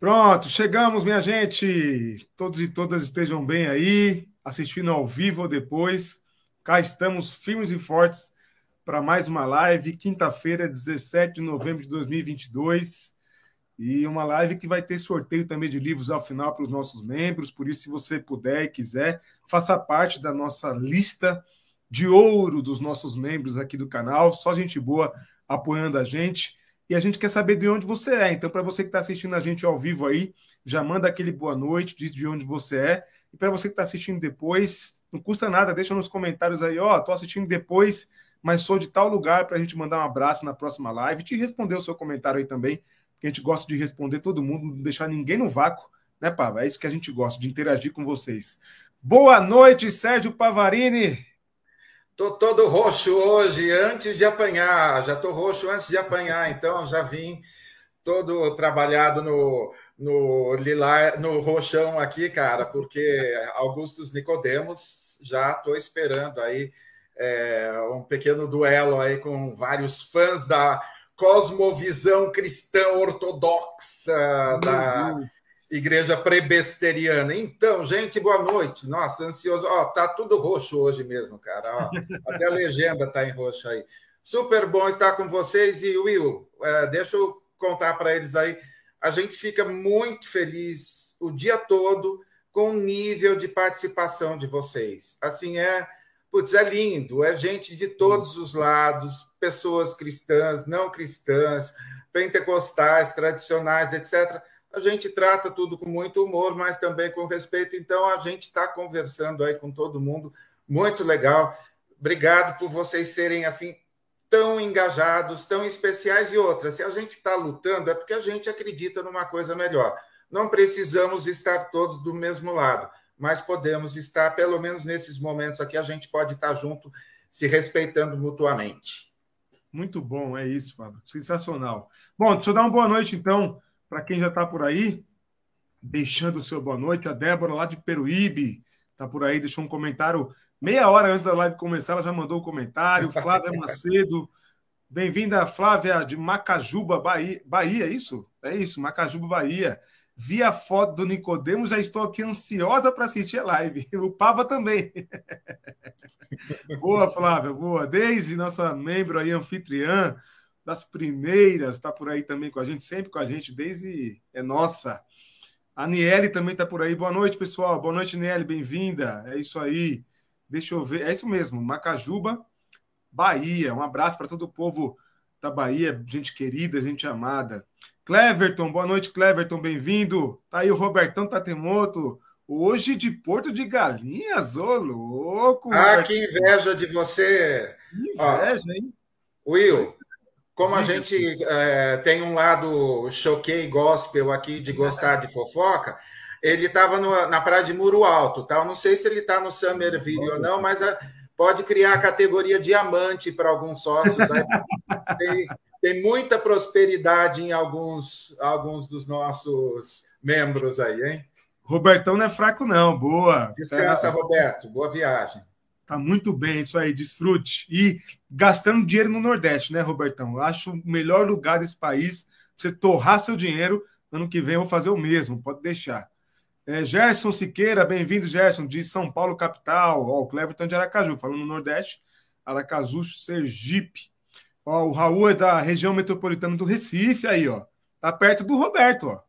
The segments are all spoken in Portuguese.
Pronto, chegamos, minha gente. Todos e todas estejam bem aí, assistindo ao vivo ou depois. Cá estamos, firmes e fortes, para mais uma live, quinta-feira, 17 de novembro de 2022. E uma live que vai ter sorteio também de livros ao final para os nossos membros. Por isso, se você puder e quiser, faça parte da nossa lista de ouro dos nossos membros aqui do canal. Só gente boa apoiando a gente e a gente quer saber de onde você é. Então, para você que está assistindo a gente ao vivo aí, já manda aquele boa noite, diz de onde você é. E para você que está assistindo depois, não custa nada, deixa nos comentários aí, ó, oh, tô assistindo depois, mas sou de tal lugar para a gente mandar um abraço na próxima live. Te responder o seu comentário aí também, a gente gosta de responder todo mundo, não deixar ninguém no vácuo, né, Pava? É isso que a gente gosta, de interagir com vocês. Boa noite, Sérgio Pavarini. Tô todo roxo hoje, antes de apanhar. Já tô roxo antes de apanhar, então já vim todo trabalhado no, no lilá, no roxão aqui, cara, porque Augustus Nicodemos já tô esperando aí é, um pequeno duelo aí com vários fãs da cosmovisão cristã ortodoxa da. Igreja Prebesteriana. Então, gente, boa noite. Nossa, ansioso. Ó, tá tudo roxo hoje mesmo, cara. Ó, até a legenda tá em roxo aí. Super bom estar com vocês. E, Will, é, deixa eu contar para eles aí. A gente fica muito feliz o dia todo com o nível de participação de vocês. Assim, é. Putz, é lindo. É gente de todos os lados, pessoas cristãs, não cristãs, pentecostais, tradicionais, etc a gente trata tudo com muito humor, mas também com respeito. Então, a gente está conversando aí com todo mundo, muito legal. Obrigado por vocês serem assim tão engajados, tão especiais e outras. Se a gente está lutando, é porque a gente acredita numa coisa melhor. Não precisamos estar todos do mesmo lado, mas podemos estar, pelo menos nesses momentos aqui, a gente pode estar junto, se respeitando mutuamente. Muito bom, é isso, Fábio. Sensacional. Bom, deixa eu dar uma boa noite, então para quem já está por aí, deixando o seu boa noite, a Débora lá de Peruíbe está por aí, deixou um comentário meia hora antes da live começar, ela já mandou o um comentário. Flávia Macedo, bem-vinda, Flávia de Macajuba, Bahia. Bahia, é isso? É isso, Macajuba, Bahia. Vi a foto do Nicodemo, já estou aqui ansiosa para assistir a live. O Pava também. boa, Flávia, boa. Desde nossa membro aí, anfitriã, das primeiras, está por aí também com a gente, sempre com a gente, desde é nossa. A Niele também está por aí. Boa noite, pessoal. Boa noite, Niele, bem-vinda. É isso aí. Deixa eu ver. É isso mesmo, Macajuba, Bahia. Um abraço para todo o povo da Bahia, gente querida, gente amada. Cleverton, boa noite, Cleverton, bem-vindo. Tá aí o Robertão Tatemoto, hoje de Porto de Galinhas, ô louco. Ah, que inveja de você. Que inveja, Ó, hein? Will, como a gente é, tem um lado choquei gospel aqui de gostar de fofoca, ele estava na praia de Muro Alto, tá? Eu não sei se ele está no Summerville ou não, mas é, pode criar a categoria diamante para alguns sócios. Aí, tem, tem, muita prosperidade em alguns, alguns dos nossos membros aí, hein? Robertão não é fraco, não. Boa. Descansa, Roberto. Boa viagem. Tá muito bem, isso aí, desfrute. E gastando dinheiro no Nordeste, né, Robertão? Eu acho o melhor lugar desse país você torrar seu dinheiro. Ano que vem eu vou fazer o mesmo, pode deixar. É, Gerson Siqueira, bem-vindo, Gerson, de São Paulo, capital. Ó, o Cleverton de Aracaju, falando no Nordeste, Aracaju, Sergipe. Ó, o Raul é da região metropolitana do Recife, aí, ó. Tá perto do Roberto, ó.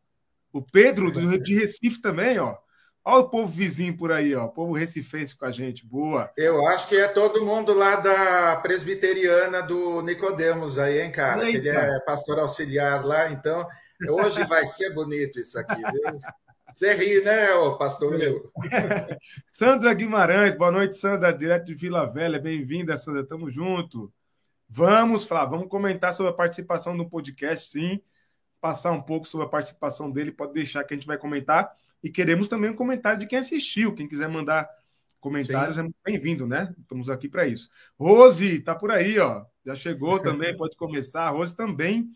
O Pedro, do, de Recife também, ó. Olha o povo vizinho por aí, ó, o povo recifense com a gente, boa. Eu acho que é todo mundo lá da presbiteriana do Nicodemos aí, hein, cara? Eita. Ele é pastor auxiliar lá, então hoje vai ser bonito isso aqui, viu? Você ri, né, ô pastor meu? Sandra Guimarães, boa noite, Sandra, direto de Vila Velha, bem-vinda, Sandra, tamo junto. Vamos falar, vamos comentar sobre a participação no podcast, sim, passar um pouco sobre a participação dele, pode deixar que a gente vai comentar. E queremos também um comentário de quem assistiu. Quem quiser mandar comentários Sim. é muito bem-vindo, né? Estamos aqui para isso. Rose, tá por aí, ó. Já chegou também, pode começar. Rose também,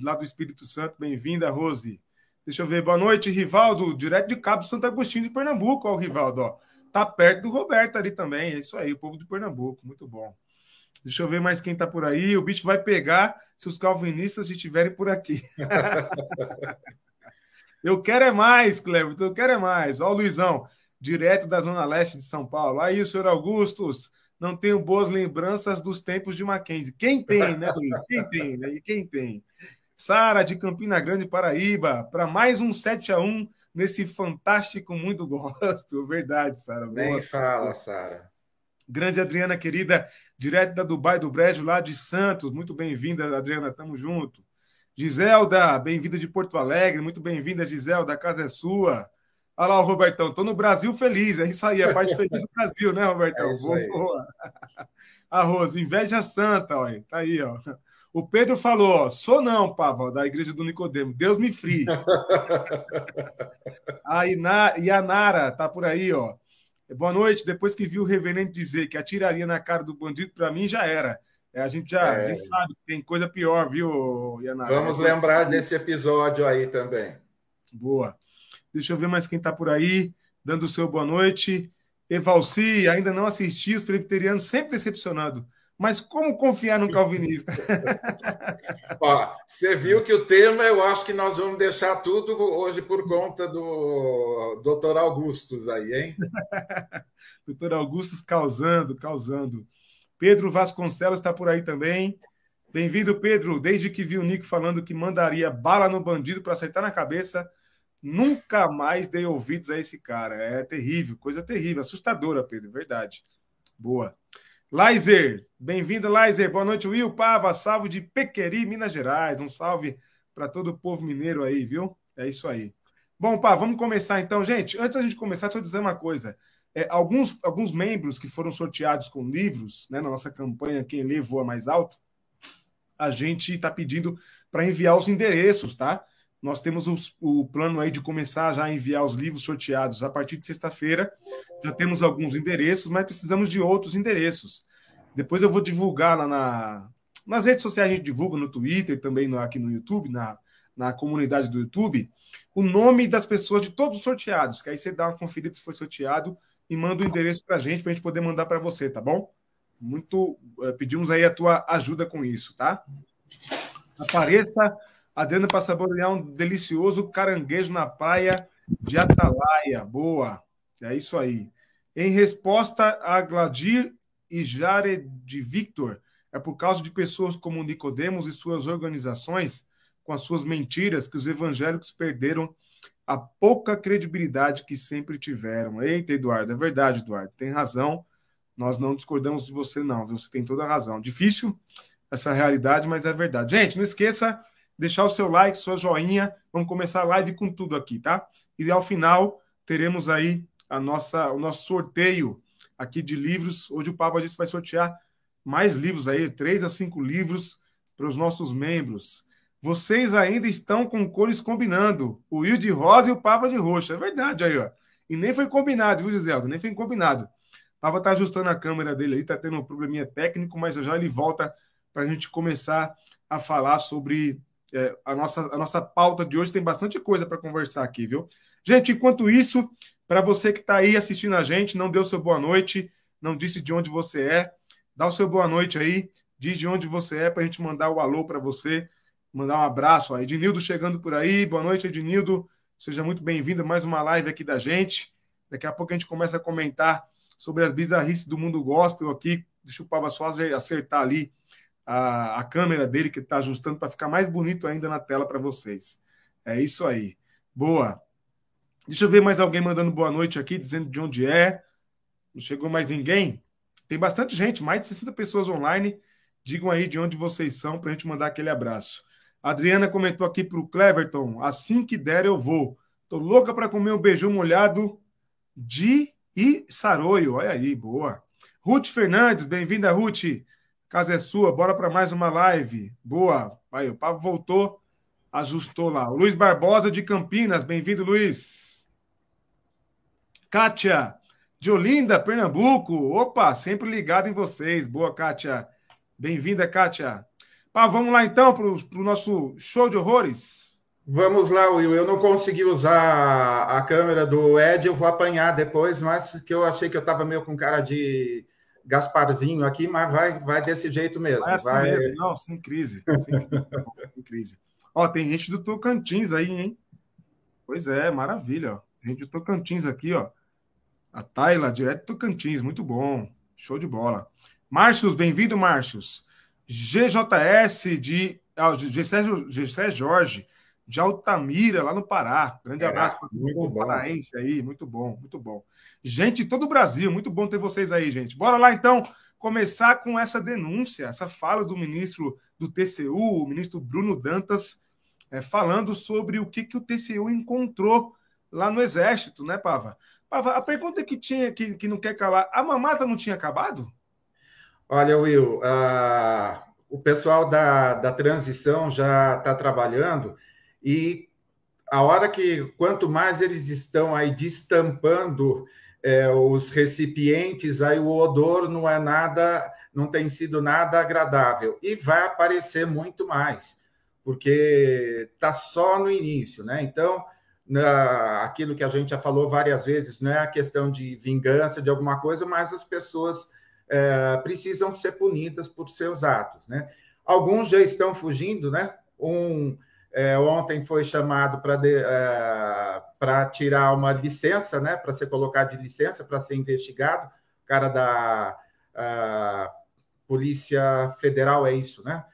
lá do Espírito Santo. Bem-vinda, Rose. Deixa eu ver. Boa noite, Rivaldo, direto de Cabo Santo Agostinho de Pernambuco. Ó, o Rivaldo, ó. Tá perto do Roberto ali também. É isso aí, o povo de Pernambuco. Muito bom. Deixa eu ver mais quem tá por aí. O bicho vai pegar se os calvinistas estiverem por aqui. Eu quero é mais, Cleber, eu quero é mais. Ó, o Luizão, direto da Zona Leste de São Paulo. Aí, senhor Augustus, não tenho boas lembranças dos tempos de Mackenzie. Quem tem, né, Luiz? Quem tem, né? E quem tem? Sara, de Campina Grande, Paraíba, para mais um 7 a 1 nesse fantástico mundo gospel. Verdade, Sara. Nem fala, Sara. Grande Adriana, querida, direto da Dubai do Brejo, lá de Santos. Muito bem-vinda, Adriana, tamo junto. Giselda, bem-vinda de Porto Alegre, muito bem-vinda, Giselda, a casa é sua. Olha lá o Robertão, estou no Brasil feliz, é isso aí, a parte feliz do Brasil, né, Robertão? É aí. Boa. Arroz, inveja santa, olha, tá aí, ó. O Pedro falou, ó, sou não, Pava, da igreja do Nicodemo, Deus me frie. a Ina, e a Nara tá por aí, ó. Boa noite, depois que viu o reverendo dizer que atiraria na cara do bandido, para mim já era. É, a gente já é. a gente sabe que tem coisa pior, viu, Yanara? Vamos é, lembrar desse episódio aí também. Boa. Deixa eu ver mais quem está por aí, dando o seu boa noite. Evalci, ainda não assisti, os presbiterianos sempre decepcionando. Mas como confiar no calvinista? Ó, você viu que o tema, eu acho que nós vamos deixar tudo hoje por conta do doutor Augustus aí, hein? doutor Augustus causando, causando. Pedro Vasconcelos está por aí também. Bem-vindo, Pedro. Desde que vi o Nico falando que mandaria bala no bandido para acertar na cabeça, nunca mais dei ouvidos a esse cara. É terrível, coisa terrível, assustadora, Pedro, verdade. Boa. Laiser, bem-vindo, Laiser. Boa noite, Will Pava, salve de Pequeri, Minas Gerais. Um salve para todo o povo mineiro aí, viu? É isso aí. Bom, pá, vamos começar então, gente. Antes da gente começar, deixa eu dizer uma coisa. É, alguns, alguns membros que foram sorteados com livros, né, na nossa campanha Quem Lê Voa Mais Alto, a gente está pedindo para enviar os endereços, tá? Nós temos os, o plano aí de começar já a enviar os livros sorteados a partir de sexta-feira. Já temos alguns endereços, mas precisamos de outros endereços. Depois eu vou divulgar lá na, nas redes sociais, a gente divulga no Twitter, também no, aqui no YouTube, na, na comunidade do YouTube, o nome das pessoas de todos os sorteados, que aí você dá uma conferida se foi sorteado e manda o endereço para a gente, para a gente poder mandar para você, tá bom? Muito. Eh, pedimos aí a tua ajuda com isso, tá? Apareça, Adriana, para saborear um delicioso caranguejo na praia de Atalaia. Boa. É isso aí. Em resposta a Gladir e Jared de Victor, é por causa de pessoas como Nicodemos e suas organizações, com as suas mentiras, que os evangélicos perderam a pouca credibilidade que sempre tiveram. Eita, Eduardo, é verdade, Eduardo, tem razão. Nós não discordamos de você, não. Você tem toda a razão. Difícil essa realidade, mas é verdade. Gente, não esqueça deixar o seu like, sua joinha. Vamos começar a live com tudo aqui, tá? E ao final teremos aí a nossa, o nosso sorteio aqui de livros. Hoje o Papa disse vai sortear mais livros aí, três a cinco livros para os nossos membros. Vocês ainda estão com cores combinando. O Will de rosa e o Papa de roxo. É verdade aí, ó. E nem foi combinado, viu, Giseldo? Nem foi combinado. O Papa tá ajustando a câmera dele aí, tá tendo um probleminha técnico, mas já ele volta para a gente começar a falar sobre é, a, nossa, a nossa pauta de hoje. Tem bastante coisa para conversar aqui, viu? Gente, enquanto isso, para você que está aí assistindo a gente, não deu seu boa noite, não disse de onde você é, dá o seu boa noite aí, diz de onde você é para a gente mandar o alô para você Mandar um abraço. Ó. Ednildo chegando por aí. Boa noite, Ednildo. Seja muito bem-vindo a mais uma live aqui da gente. Daqui a pouco a gente começa a comentar sobre as bizarrices do mundo gospel aqui. Deixa o Pava só acertar ali a, a câmera dele, que está ajustando para ficar mais bonito ainda na tela para vocês. É isso aí. Boa. Deixa eu ver mais alguém mandando boa noite aqui, dizendo de onde é. Não chegou mais ninguém? Tem bastante gente, mais de 60 pessoas online. Digam aí de onde vocês são para a gente mandar aquele abraço. Adriana comentou aqui para o Cleverton: assim que der, eu vou. Tô louca para comer um beijão molhado de e saroio. Olha aí, boa. Ruth Fernandes, bem-vinda, Ruth. Casa é sua, bora para mais uma live. Boa. Aí, o Pablo voltou, ajustou lá. O Luiz Barbosa de Campinas, bem-vindo, Luiz. Kátia, de Olinda, Pernambuco. Opa, sempre ligado em vocês. Boa, Kátia. Bem-vinda, Kátia. Ah, vamos lá então para o nosso show de horrores. Vamos lá, Will. Eu não consegui usar a câmera do Ed, eu vou apanhar depois, mas que eu achei que eu estava meio com cara de Gasparzinho aqui, mas vai, vai desse jeito mesmo. Vai assim vai... mesmo, não, sem crise. Sem crise. sem crise. Ó, tem gente do Tocantins aí, hein? Pois é, maravilha. Ó. Gente do Tocantins aqui, ó. A Taila, direto do Tocantins, muito bom. Show de bola. Márcios, bem-vindo, Márcios. GJS de. Ah, Gessé Jorge, de Altamira, lá no Pará. Grande é, abraço para o povo paraense aí, muito bom, muito bom. Gente de todo o Brasil, muito bom ter vocês aí, gente. Bora lá então começar com essa denúncia, essa fala do ministro do TCU, o ministro Bruno Dantas, é, falando sobre o que, que o TCU encontrou lá no Exército, né, Pava? Pava, a pergunta que tinha que, que não quer calar, a mamata não tinha acabado? Olha, Will, uh, o pessoal da, da transição já está trabalhando e a hora que, quanto mais eles estão aí destampando é, os recipientes, aí o odor não é nada, não tem sido nada agradável. E vai aparecer muito mais, porque está só no início, né? Então, na, aquilo que a gente já falou várias vezes, não é a questão de vingança de alguma coisa, mas as pessoas é, precisam ser punidas por seus atos, né? Alguns já estão fugindo, né? Um é, ontem foi chamado para é, tirar uma licença, né, para ser colocado de licença, para ser investigado. O cara da Polícia Federal é isso, né?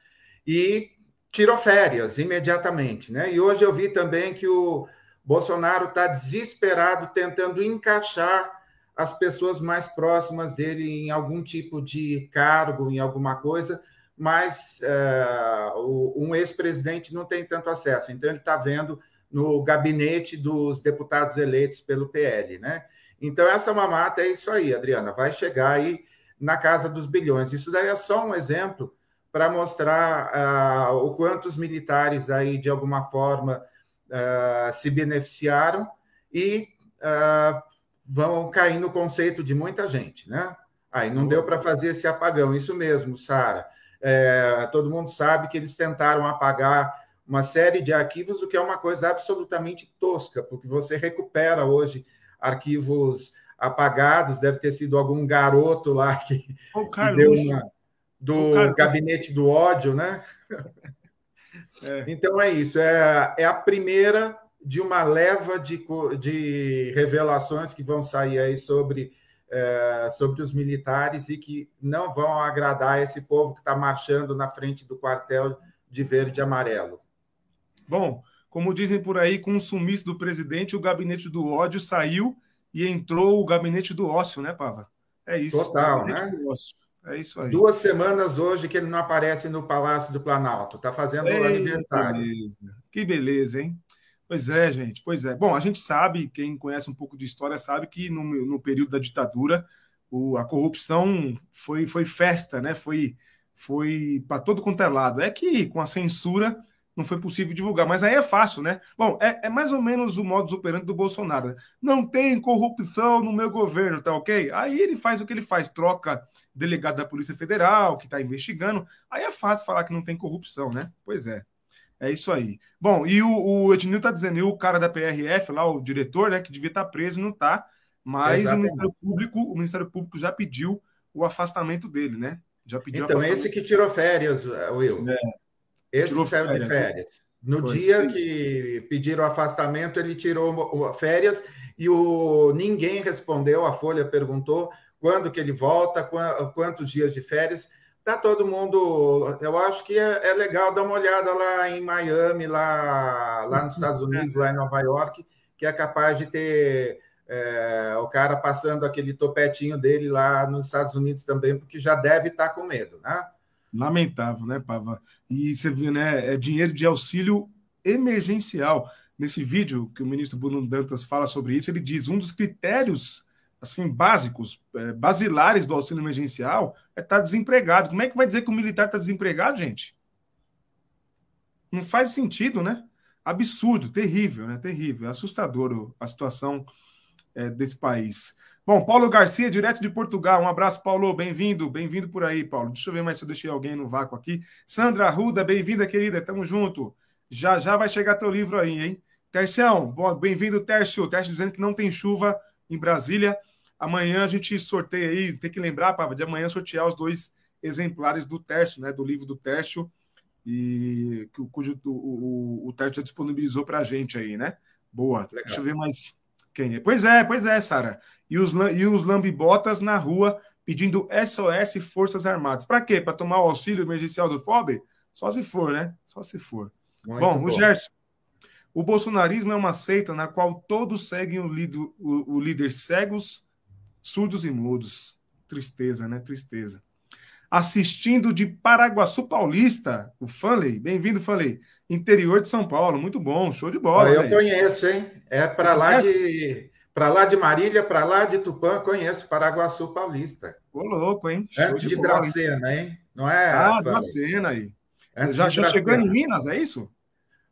E tirou férias imediatamente, né? E hoje eu vi também que o Bolsonaro está desesperado tentando encaixar as pessoas mais próximas dele em algum tipo de cargo, em alguma coisa, mas uh, um ex-presidente não tem tanto acesso. Então, ele está vendo no gabinete dos deputados eleitos pelo PL, né? Então, essa mamata é isso aí, Adriana, vai chegar aí na casa dos bilhões. Isso daí é só um exemplo para mostrar uh, o quanto os militares aí, de alguma forma, uh, se beneficiaram e vão cair no conceito de muita gente, né? Aí não deu para fazer esse apagão, isso mesmo, Sara. É, todo mundo sabe que eles tentaram apagar uma série de arquivos, o que é uma coisa absolutamente tosca, porque você recupera hoje arquivos apagados, deve ter sido algum garoto lá que, que deu uma, do gabinete do ódio, né? É. Então é isso, é, é a primeira de uma leva de, de revelações que vão sair aí sobre é, sobre os militares e que não vão agradar esse povo que está marchando na frente do quartel de verde e amarelo. Bom, como dizem por aí, com o sumiço do presidente, o gabinete do ódio saiu e entrou o gabinete do ócio, né, Pava? É isso. Total, né? É isso aí. Duas semanas hoje que ele não aparece no Palácio do Planalto. Está fazendo o aniversário. Beleza. Que beleza, hein? Pois é, gente, pois é. Bom, a gente sabe, quem conhece um pouco de história sabe que no, no período da ditadura o, a corrupção foi, foi festa, né? Foi, foi para todo quanto é lado. É que com a censura não foi possível divulgar, mas aí é fácil, né? Bom, é, é mais ou menos o modus operandi do Bolsonaro. Né? Não tem corrupção no meu governo, tá ok? Aí ele faz o que ele faz, troca delegado da Polícia Federal, que está investigando. Aí é fácil falar que não tem corrupção, né? Pois é. É isso aí. Bom, e o, o Ednil está dizendo, e o cara da PRF, lá, o diretor, né, que devia estar tá preso, não está. Mas o Ministério Público, o Ministério Público já pediu o afastamento dele, né? Já pediu Então, esse que tirou férias, Will. É. Esse tirou saiu férias, de né? férias. No dia sim. que pediram o afastamento, ele tirou férias e o ninguém respondeu. A Folha perguntou quando que ele volta, quantos dias de férias. Tá todo mundo. Eu acho que é, é, legal dar uma olhada lá em Miami, lá, lá nos Estados Unidos, lá em Nova York, que é capaz de ter é, o cara passando aquele topetinho dele lá nos Estados Unidos também, porque já deve estar tá com medo, né? Lamentável, né, Pava? E você viu, né? É dinheiro de auxílio emergencial. Nesse vídeo que o ministro Bruno Dantas fala sobre isso, ele diz um dos critérios assim básicos, é, basilares do auxílio emergencial é estar tá desempregado. Como é que vai dizer que o militar está desempregado, gente? Não faz sentido, né? Absurdo, terrível, né? Terrível, é assustador a situação é, desse país. Bom, Paulo Garcia, direto de Portugal. Um abraço, Paulo. Bem-vindo, bem-vindo por aí, Paulo. Deixa eu ver mais se eu deixei alguém no vácuo aqui. Sandra Arruda, bem-vinda, querida. Tamo junto. Já já vai chegar teu livro aí, hein? Tercião, bem-vindo, Tércio. Tércio dizendo que não tem chuva em Brasília. Amanhã a gente sorteia aí, tem que lembrar, Pava, de amanhã sortear os dois exemplares do Tércio, né? Do livro do Tércio, e cujo o, o, o Tércio disponibilizou para a gente aí, né? Boa. Legal. Deixa eu ver mais quem é. Pois é, pois é, Sara. E os, e os lambibotas na rua pedindo SOS Forças Armadas. Para quê? Para tomar o auxílio emergencial do pobre? Só se for, né? Só se for. Muito bom, bom, o Gerson. O bolsonarismo é uma seita na qual todos seguem o, líder, o, o líder cegos, surdos e mudos. Tristeza, né? Tristeza. Assistindo de Paraguaçu Paulista, o Fanley. Bem-vindo, Fanley. Interior de São Paulo. Muito bom, show de bola. Ah, eu conheço, hein? É para lá de para lá de Marília, para lá de Tupã, conheço Paraguaçu Paulista. Ô, louco, hein? Show Antes de, de Dracena, hein? Não é? Ah, Dracena aí. Antes já, já chegando em Minas, é isso?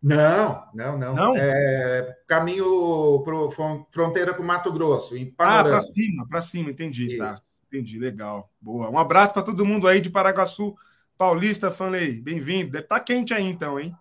Não, não, não. não? É, caminho para fronteira com Mato Grosso, em Panorama. Ah, para cima, para cima, entendi. Tá. Entendi, legal. Boa. Um abraço para todo mundo aí de Paraguaçu Paulista, Fanley. Bem-vindo. Deve estar tá quente aí, então, hein?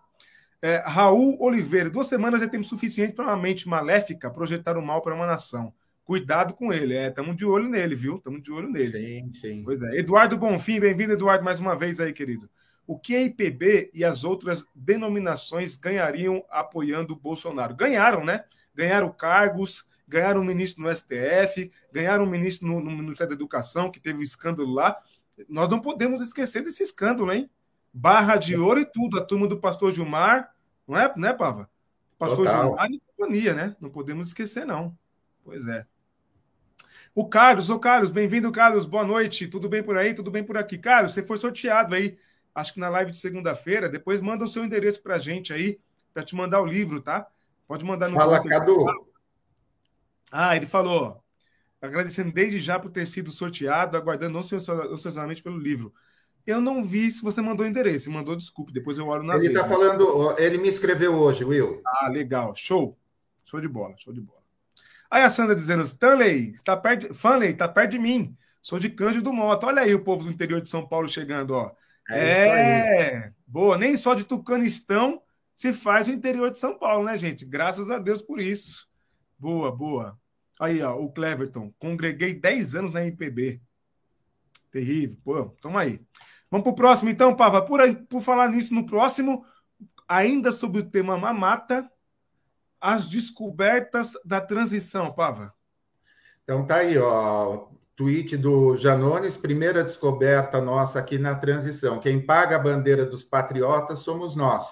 É, Raul Oliveira, duas semanas é tempo suficiente para uma mente maléfica projetar o mal para uma nação. Cuidado com ele, é. Estamos de olho nele, viu? Estamos de olho nele. Sim, sim. Pois é. Eduardo Bonfim, bem-vindo, Eduardo, mais uma vez aí, querido. O que a IPB e as outras denominações ganhariam apoiando o Bolsonaro? Ganharam, né? Ganharam cargos, ganharam um ministro no STF, ganharam um ministro no, no Ministério da Educação, que teve um escândalo lá. Nós não podemos esquecer desse escândalo, hein? Barra de ouro e tudo, a turma do pastor Gilmar, não é, né, Pava? Pastor Total. Gilmar e companhia, né? Não podemos esquecer, não. Pois é. O Carlos, ô Carlos, bem-vindo, Carlos, boa noite. Tudo bem por aí? Tudo bem por aqui? Carlos, você foi sorteado aí, acho que na live de segunda-feira. Depois manda o seu endereço pra gente aí, para te mandar o livro, tá? Pode mandar no. Fala, Cadu. Ah, ele falou. Agradecendo desde já por ter sido sorteado, aguardando ansiosamente pelo livro. Eu não vi se você mandou o endereço. Mandou, desculpe, depois eu olho na Ele está falando, ele me escreveu hoje, Will. Ah, legal. Show. Show de bola, show de bola. Aí a Sandra dizendo, Stanley, tá perto, Fanley, tá perto de mim. Sou de Cândido Mota. Olha aí o povo do interior de São Paulo chegando, ó. É, é boa. Nem só de Tucanistão se faz o interior de São Paulo, né, gente? Graças a Deus por isso. Boa, boa. Aí, ó, o Cleverton. Congreguei 10 anos na MPB. Terrível. Pô, toma aí. Vamos para o próximo, então, Pava. Por, aí, por falar nisso, no próximo, ainda sobre o tema mamata, as descobertas da transição, Pava. Então tá aí, ó. Tweet do Janones, primeira descoberta nossa aqui na transição. Quem paga a bandeira dos patriotas somos nós.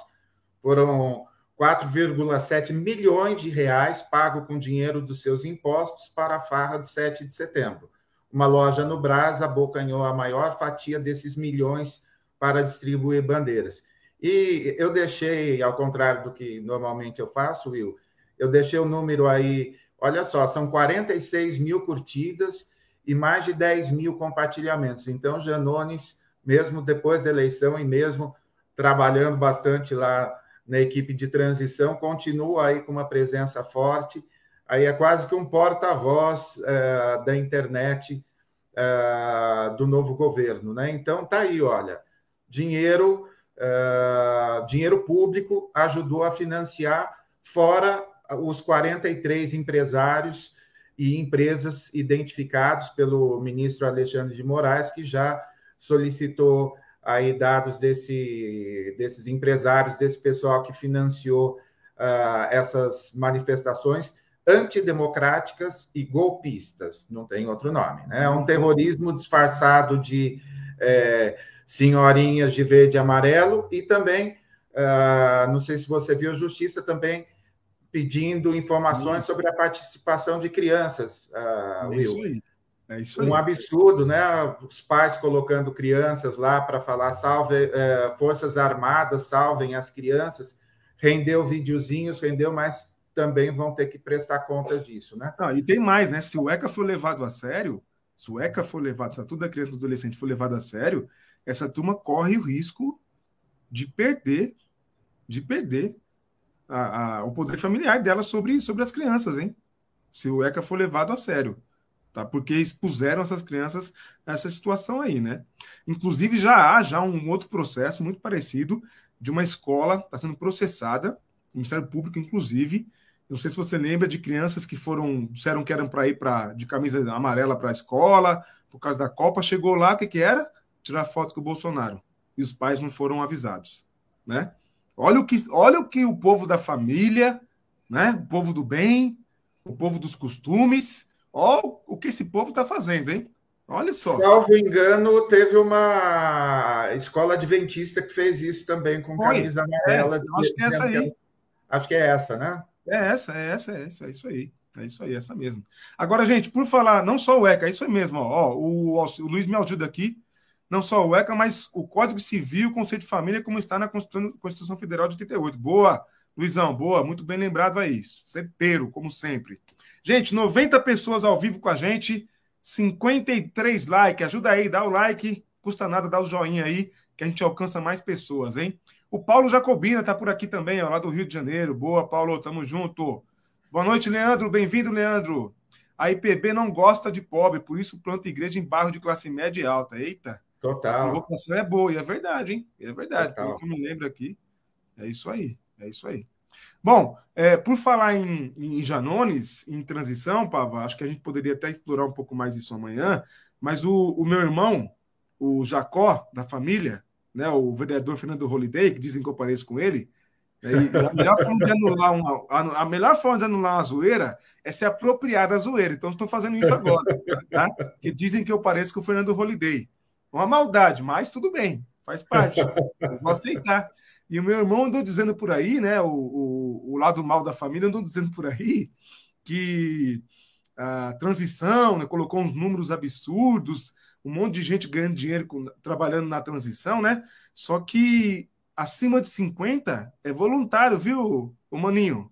Foram 4,7 milhões de reais pago com dinheiro dos seus impostos para a farra do 7 de setembro uma loja no Brás abocanhou a maior fatia desses milhões para distribuir bandeiras. E eu deixei, ao contrário do que normalmente eu faço, Will, eu deixei o número aí, olha só, são 46 mil curtidas e mais de 10 mil compartilhamentos. Então, Janones, mesmo depois da eleição e mesmo trabalhando bastante lá na equipe de transição, continua aí com uma presença forte aí é quase que um porta-voz uh, da internet uh, do novo governo, né? Então tá aí, olha, dinheiro, uh, dinheiro público ajudou a financiar fora os 43 empresários e empresas identificados pelo ministro Alexandre de Moraes, que já solicitou aí dados desse, desses empresários, desse pessoal que financiou uh, essas manifestações antidemocráticas e golpistas, não tem outro nome. Né? É um terrorismo disfarçado de é, senhorinhas de verde e amarelo e também, uh, não sei se você viu, a Justiça também pedindo informações sobre a participação de crianças. Uh, é isso aí. É isso aí. Um absurdo, né? Os pais colocando crianças lá para falar salve, uh, Forças Armadas, salvem as crianças. Rendeu videozinhos, rendeu, mas também vão ter que prestar contas disso, né? e tem mais, né? Se o ECA for levado a sério, se o ECA for levado, se a tudo criança e adolescente for levado a sério, essa turma corre o risco de perder, de perder a, a, o poder familiar dela sobre, sobre as crianças, hein? Se o ECA for levado a sério, tá? Porque expuseram essas crianças a essa situação aí, né? Inclusive já há já um outro processo muito parecido de uma escola está sendo processada, o Ministério Público, inclusive, não sei se você lembra de crianças que foram, disseram que eram para ir pra, de camisa amarela para a escola, por causa da Copa. Chegou lá, o que, que era? Tirar foto com o Bolsonaro. E os pais não foram avisados. Né? Olha, o que, olha o que o povo da família né? O povo do bem, o povo dos costumes. Olha o que esse povo está fazendo, hein? Olha só. Salvo engano, teve uma escola adventista que fez isso também com camisa amarela. É, acho que é essa aí. Acho que é essa, né? É essa, é essa, é essa, é isso aí. É isso aí, essa mesmo. Agora, gente, por falar, não só o ECA, é isso aí mesmo, ó, ó o, o, Luiz me ajuda aqui, não só o ECA, mas o Código Civil, o Conceito de Família, como está na Constituição, Constituição Federal de 88. Boa, Luizão, boa, muito bem lembrado aí. Certeiro, como sempre. Gente, 90 pessoas ao vivo com a gente, 53 likes. Ajuda aí, dá o like, custa nada, dá o joinha aí, que a gente alcança mais pessoas, hein? O Paulo Jacobina tá por aqui também, ó, lá do Rio de Janeiro. Boa, Paulo, tamo junto. Boa noite, Leandro. Bem-vindo, Leandro. A IPB não gosta de pobre, por isso planta igreja em bairro de classe média e alta. Eita. Total. A é boa, e é verdade, hein? É verdade. Total. Pelo que eu me lembro aqui, é isso aí. É isso aí. Bom, é, por falar em, em Janones, em transição, Pava, acho que a gente poderia até explorar um pouco mais isso amanhã, mas o, o meu irmão, o Jacó, da família, né, o vereador Fernando Holiday, que dizem que eu pareço com ele, a melhor forma de anular uma, a, melhor forma de anular uma zoeira é se apropriar da zoeira. Então, estou fazendo isso agora. Tá? Que dizem que eu pareço com o Fernando Holiday. Uma maldade, mas tudo bem, faz parte. Vou aceitar. E o meu irmão andou dizendo por aí, né? O, o, o lado mal da família andou dizendo por aí que a transição né, colocou uns números absurdos, um monte de gente ganhando dinheiro com, trabalhando na transição, né? Só que acima de 50 é voluntário, viu, o Maninho?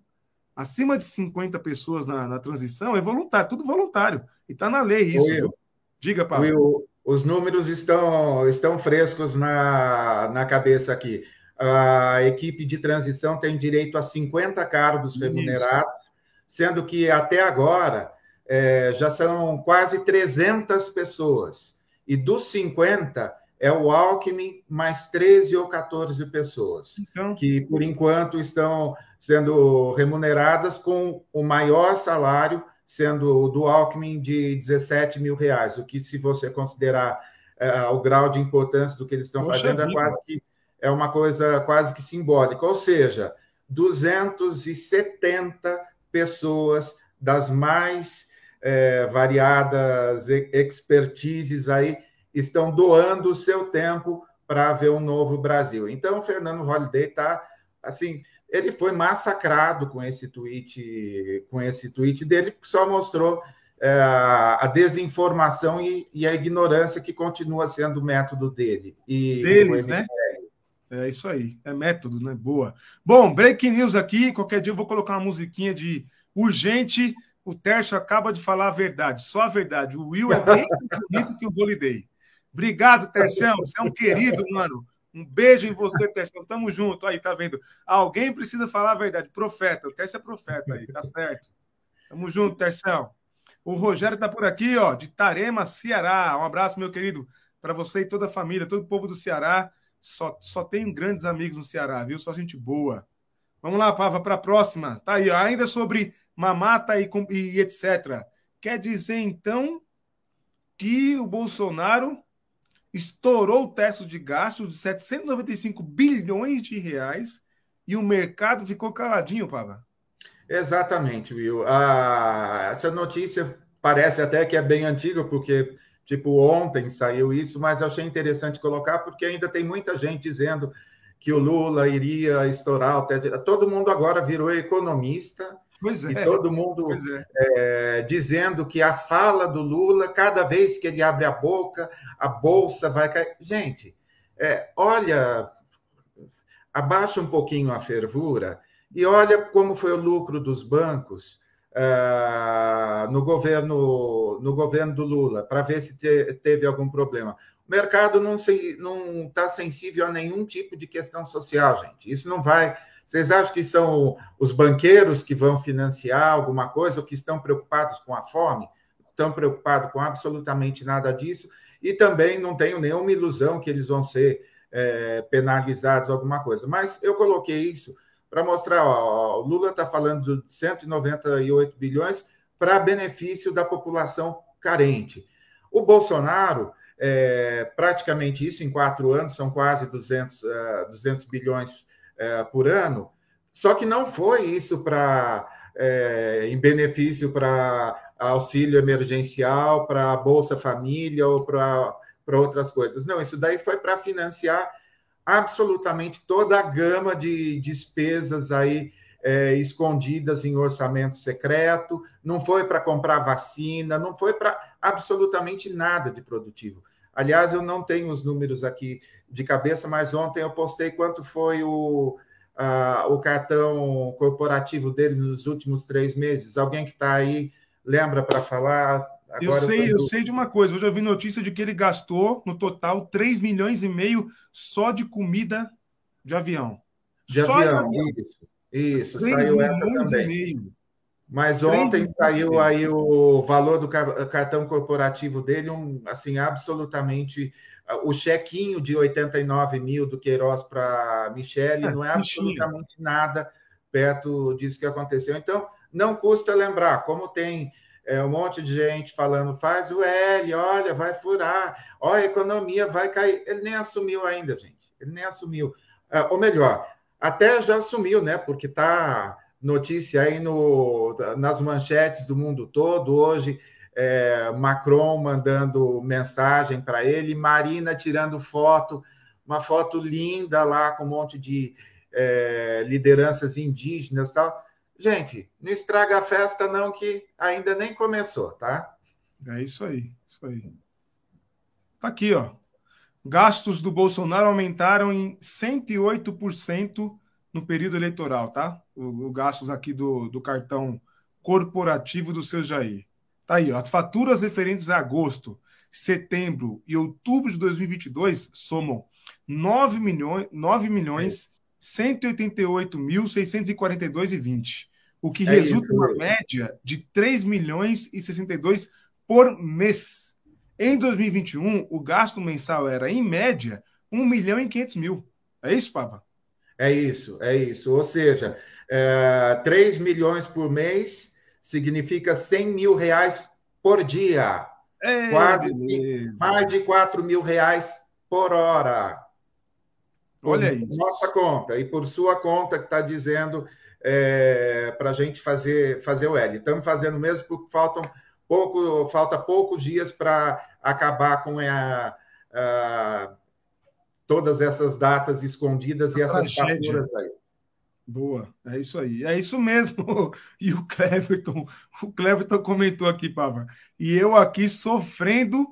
Acima de 50 pessoas na, na transição é voluntário, tudo voluntário. E está na lei isso. Diga, Paulo. Os números estão, estão frescos na, na cabeça aqui. A equipe de transição tem direito a 50 cargos remunerados, sendo que até agora é, já são quase 300 pessoas. E dos 50, é o Alckmin mais 13 ou 14 pessoas, então... que por enquanto estão sendo remuneradas com o maior salário, sendo o do Alckmin de 17 mil reais, o que, se você considerar é, o grau de importância do que eles estão Poxa fazendo, é quase que é uma coisa quase que simbólica. Ou seja, 270 pessoas das mais é, variadas expertises aí estão doando o seu tempo para ver um novo Brasil. Então, o Fernando Holliday está assim, ele foi massacrado com esse tweet, com esse tweet dele, que só mostrou é, a desinformação e, e, a ignorância que continua sendo o método dele. E Deles, né? É isso aí, é método, né? Boa. Bom, break news aqui. Qualquer dia eu vou colocar uma musiquinha de urgente o Tércio acaba de falar a verdade, só a verdade. O Will é bem bonito que o Holiday. Obrigado, Terção. Você é um querido, mano. Um beijo em você, Terção. Tamo junto. Aí, tá vendo? Alguém precisa falar a verdade. Profeta. O Tércio é profeta aí, tá certo. Tamo junto, Terção. O Rogério tá por aqui, ó, de Tarema, Ceará. Um abraço, meu querido, para você e toda a família, todo o povo do Ceará. Só, só tenho grandes amigos no Ceará, viu? Só gente boa. Vamos lá, Pava, para a próxima. Tá aí, ó. ainda sobre mamata e, e etc. Quer dizer, então, que o Bolsonaro estourou o teto de gastos de 795 bilhões de reais e o mercado ficou caladinho, Pava. Exatamente, Will. Ah, essa notícia parece até que é bem antiga, porque, tipo, ontem saiu isso, mas eu achei interessante colocar, porque ainda tem muita gente dizendo que o Lula iria estourar o teto. Todo mundo agora virou economista Pois é. E todo mundo é. É, dizendo que a fala do Lula, cada vez que ele abre a boca, a bolsa vai cair. Gente, é, olha, abaixa um pouquinho a fervura e olha como foi o lucro dos bancos uh, no governo no governo do Lula, para ver se te, teve algum problema. O mercado não está sensível a nenhum tipo de questão social, gente. Isso não vai vocês acham que são os banqueiros que vão financiar alguma coisa ou que estão preocupados com a fome? Estão preocupados com absolutamente nada disso e também não tenho nenhuma ilusão que eles vão ser é, penalizados alguma coisa. Mas eu coloquei isso para mostrar, ó, o Lula está falando de 198 bilhões para benefício da população carente. O Bolsonaro, é, praticamente isso em quatro anos, são quase 200, uh, 200 bilhões é, por ano. Só que não foi isso para é, em benefício para auxílio emergencial, para Bolsa Família ou para outras coisas. Não, isso daí foi para financiar absolutamente toda a gama de despesas aí é, escondidas em orçamento secreto, não foi para comprar vacina, não foi para absolutamente nada de produtivo. Aliás, eu não tenho os números aqui de cabeça, mas ontem eu postei quanto foi o, o cartão corporativo dele nos últimos três meses. Alguém que está aí lembra para falar? Agora eu sei, eu, eu sei de uma coisa. Hoje eu vi notícia de que ele gastou no total 3 milhões e meio só de comida de avião. De só avião, de avião. isso. Isso, saiu essa também. Mas ontem saiu aí o valor do cartão corporativo dele, um, assim, absolutamente. O chequinho de 89 mil do Queiroz para Michele é, não é absolutamente nada perto disso que aconteceu. Então, não custa lembrar, como tem é, um monte de gente falando, faz o L, olha, vai furar, olha, a economia vai cair. Ele nem assumiu ainda, gente. Ele nem assumiu. É, ou melhor, até já assumiu, né? Porque está notícia aí no, nas manchetes do mundo todo. Hoje, é, Macron mandando mensagem para ele, Marina tirando foto, uma foto linda lá com um monte de é, lideranças indígenas tal. Gente, não estraga a festa, não, que ainda nem começou, tá? É isso aí, isso aí. Tá aqui, ó. Gastos do Bolsonaro aumentaram em 108% no período eleitoral, tá? Os gastos aqui do, do cartão corporativo do seu Jair. Tá aí, ó. As faturas referentes a agosto, setembro e outubro de 2022 somam 9 milhões, 9 milhões 188 mil 642 e 20, o que é resulta em uma média de 3 milhões e 62 por mês. Em 2021, o gasto mensal era, em média, 1 milhão e 500 mil. É isso, Papa? É isso, é isso. Ou seja, é, 3 milhões por mês significa 100 mil reais por dia. É, Quase beleza. mais de 4 mil reais por hora. Olha por isso. Nossa conta, e por sua conta que está dizendo é, para a gente fazer, fazer o L. Estamos fazendo mesmo porque faltam pouco, falta poucos dias para acabar com a, a, todas essas datas escondidas a e essas faturas aí. Boa, é isso aí, é isso mesmo. E o Cleverton, o Cleverton comentou aqui, Pava, e eu aqui sofrendo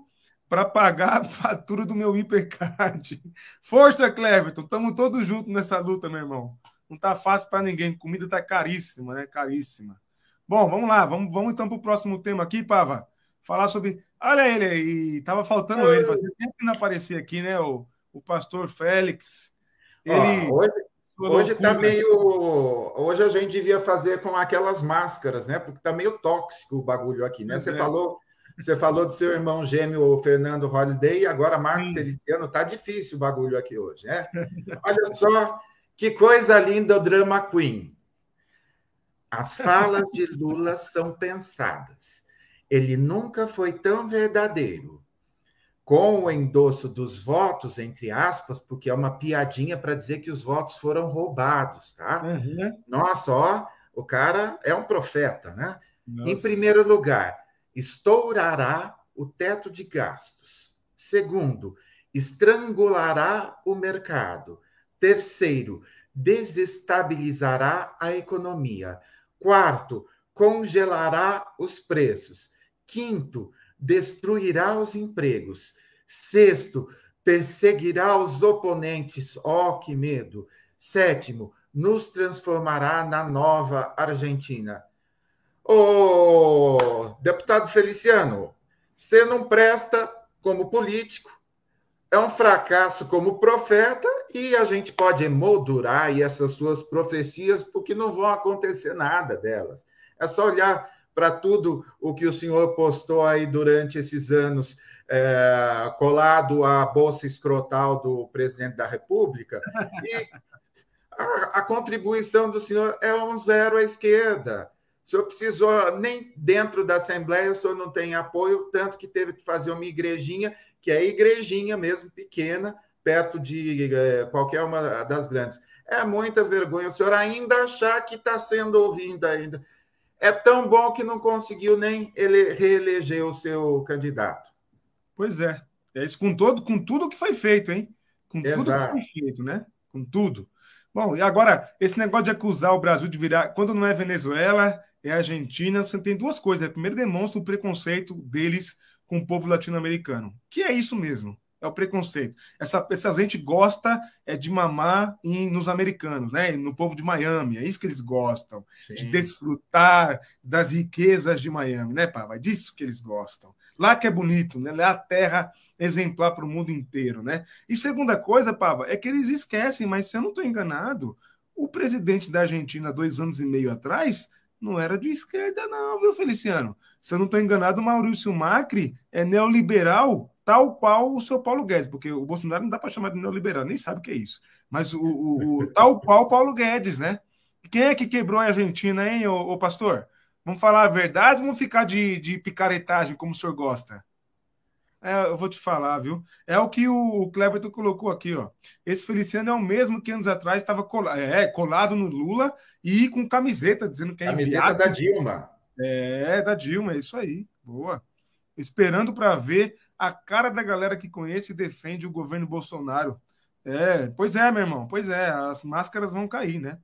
para pagar a fatura do meu hipercard. Força, Cleverton, estamos todos juntos nessa luta, meu irmão. Não tá fácil para ninguém, comida tá caríssima, né? Caríssima. Bom, vamos lá, vamos, vamos então para o próximo tema aqui, Pava. Falar sobre. Olha ele aí, tava faltando ele, fazia tempo que não aparecia aqui, né? O, o pastor Félix. Ele. hoje, hoje tá meio. Hoje a gente devia fazer com aquelas máscaras, né? Porque tá meio tóxico o bagulho aqui, né? Você é. falou. Você falou do seu irmão gêmeo, o Fernando Holiday, e agora Marcos Feliciano. Tá difícil o bagulho aqui hoje, né? Olha só que coisa linda o drama Queen. As falas de Lula são pensadas. Ele nunca foi tão verdadeiro. Com o endosso dos votos, entre aspas, porque é uma piadinha para dizer que os votos foram roubados, tá? Uhum. Nossa, ó, o cara é um profeta, né? Nossa. Em primeiro lugar, estourará o teto de gastos. Segundo, estrangulará o mercado. Terceiro, desestabilizará a economia. Quarto, congelará os preços. Quinto, destruirá os empregos. Sexto, perseguirá os oponentes. Oh, que medo! Sétimo, nos transformará na nova Argentina. Ô, deputado Feliciano, você não presta como político, é um fracasso como profeta e a gente pode emoldurar essas suas profecias porque não vão acontecer nada delas. É só olhar para tudo o que o senhor postou aí durante esses anos, é, colado à bolsa escrotal do presidente da República, e a, a contribuição do senhor é um zero à esquerda. O senhor precisou, nem dentro da Assembleia, o senhor não tem apoio, tanto que teve que fazer uma igrejinha que é igrejinha mesmo, pequena, perto de é, qualquer uma das grandes. É muita vergonha o senhor ainda achar que está sendo ouvido ainda. é tão bom que não conseguiu nem ele reeleger o seu candidato. Pois é. É isso com todo, com tudo que foi feito, hein? Com Exato. tudo que foi feito, né? Com tudo. Bom, e agora, esse negócio de acusar o Brasil de virar. Quando não é Venezuela, é Argentina, você tem duas coisas. Né? Primeiro, demonstra o preconceito deles com o povo latino-americano, que é isso mesmo. É o preconceito. Essa, essa gente gosta é de mamar em, nos americanos, né? No povo de Miami. É isso que eles gostam. Sim. De desfrutar das riquezas de Miami, né, Pava? É disso que eles gostam. Lá que é bonito, né? Lá é a terra exemplar para o mundo inteiro, né? E segunda coisa, Pava, é que eles esquecem, mas se eu não estou enganado, o presidente da Argentina, dois anos e meio atrás, não era de esquerda, não, viu, Feliciano? Se eu não estou enganado, Maurício Macri é neoliberal, tal qual o seu Paulo Guedes, porque o Bolsonaro não dá para chamar de neoliberal, nem sabe o que é isso. Mas o, o, o tal qual Paulo Guedes, né? Quem é que quebrou a Argentina, hein, ô, ô pastor? Vamos falar a verdade ou vamos ficar de, de picaretagem, como o senhor gosta? É, eu vou te falar, viu? É o que o Cleberton colocou aqui, ó. Esse Feliciano é o mesmo que anos atrás estava colado, é, colado no Lula e com camiseta dizendo que é camiseta enviado. da Dilma. É, da Dilma, é isso aí. Boa. Esperando para ver a cara da galera que conhece e defende o governo Bolsonaro. É, pois é, meu irmão, pois é, as máscaras vão cair, né?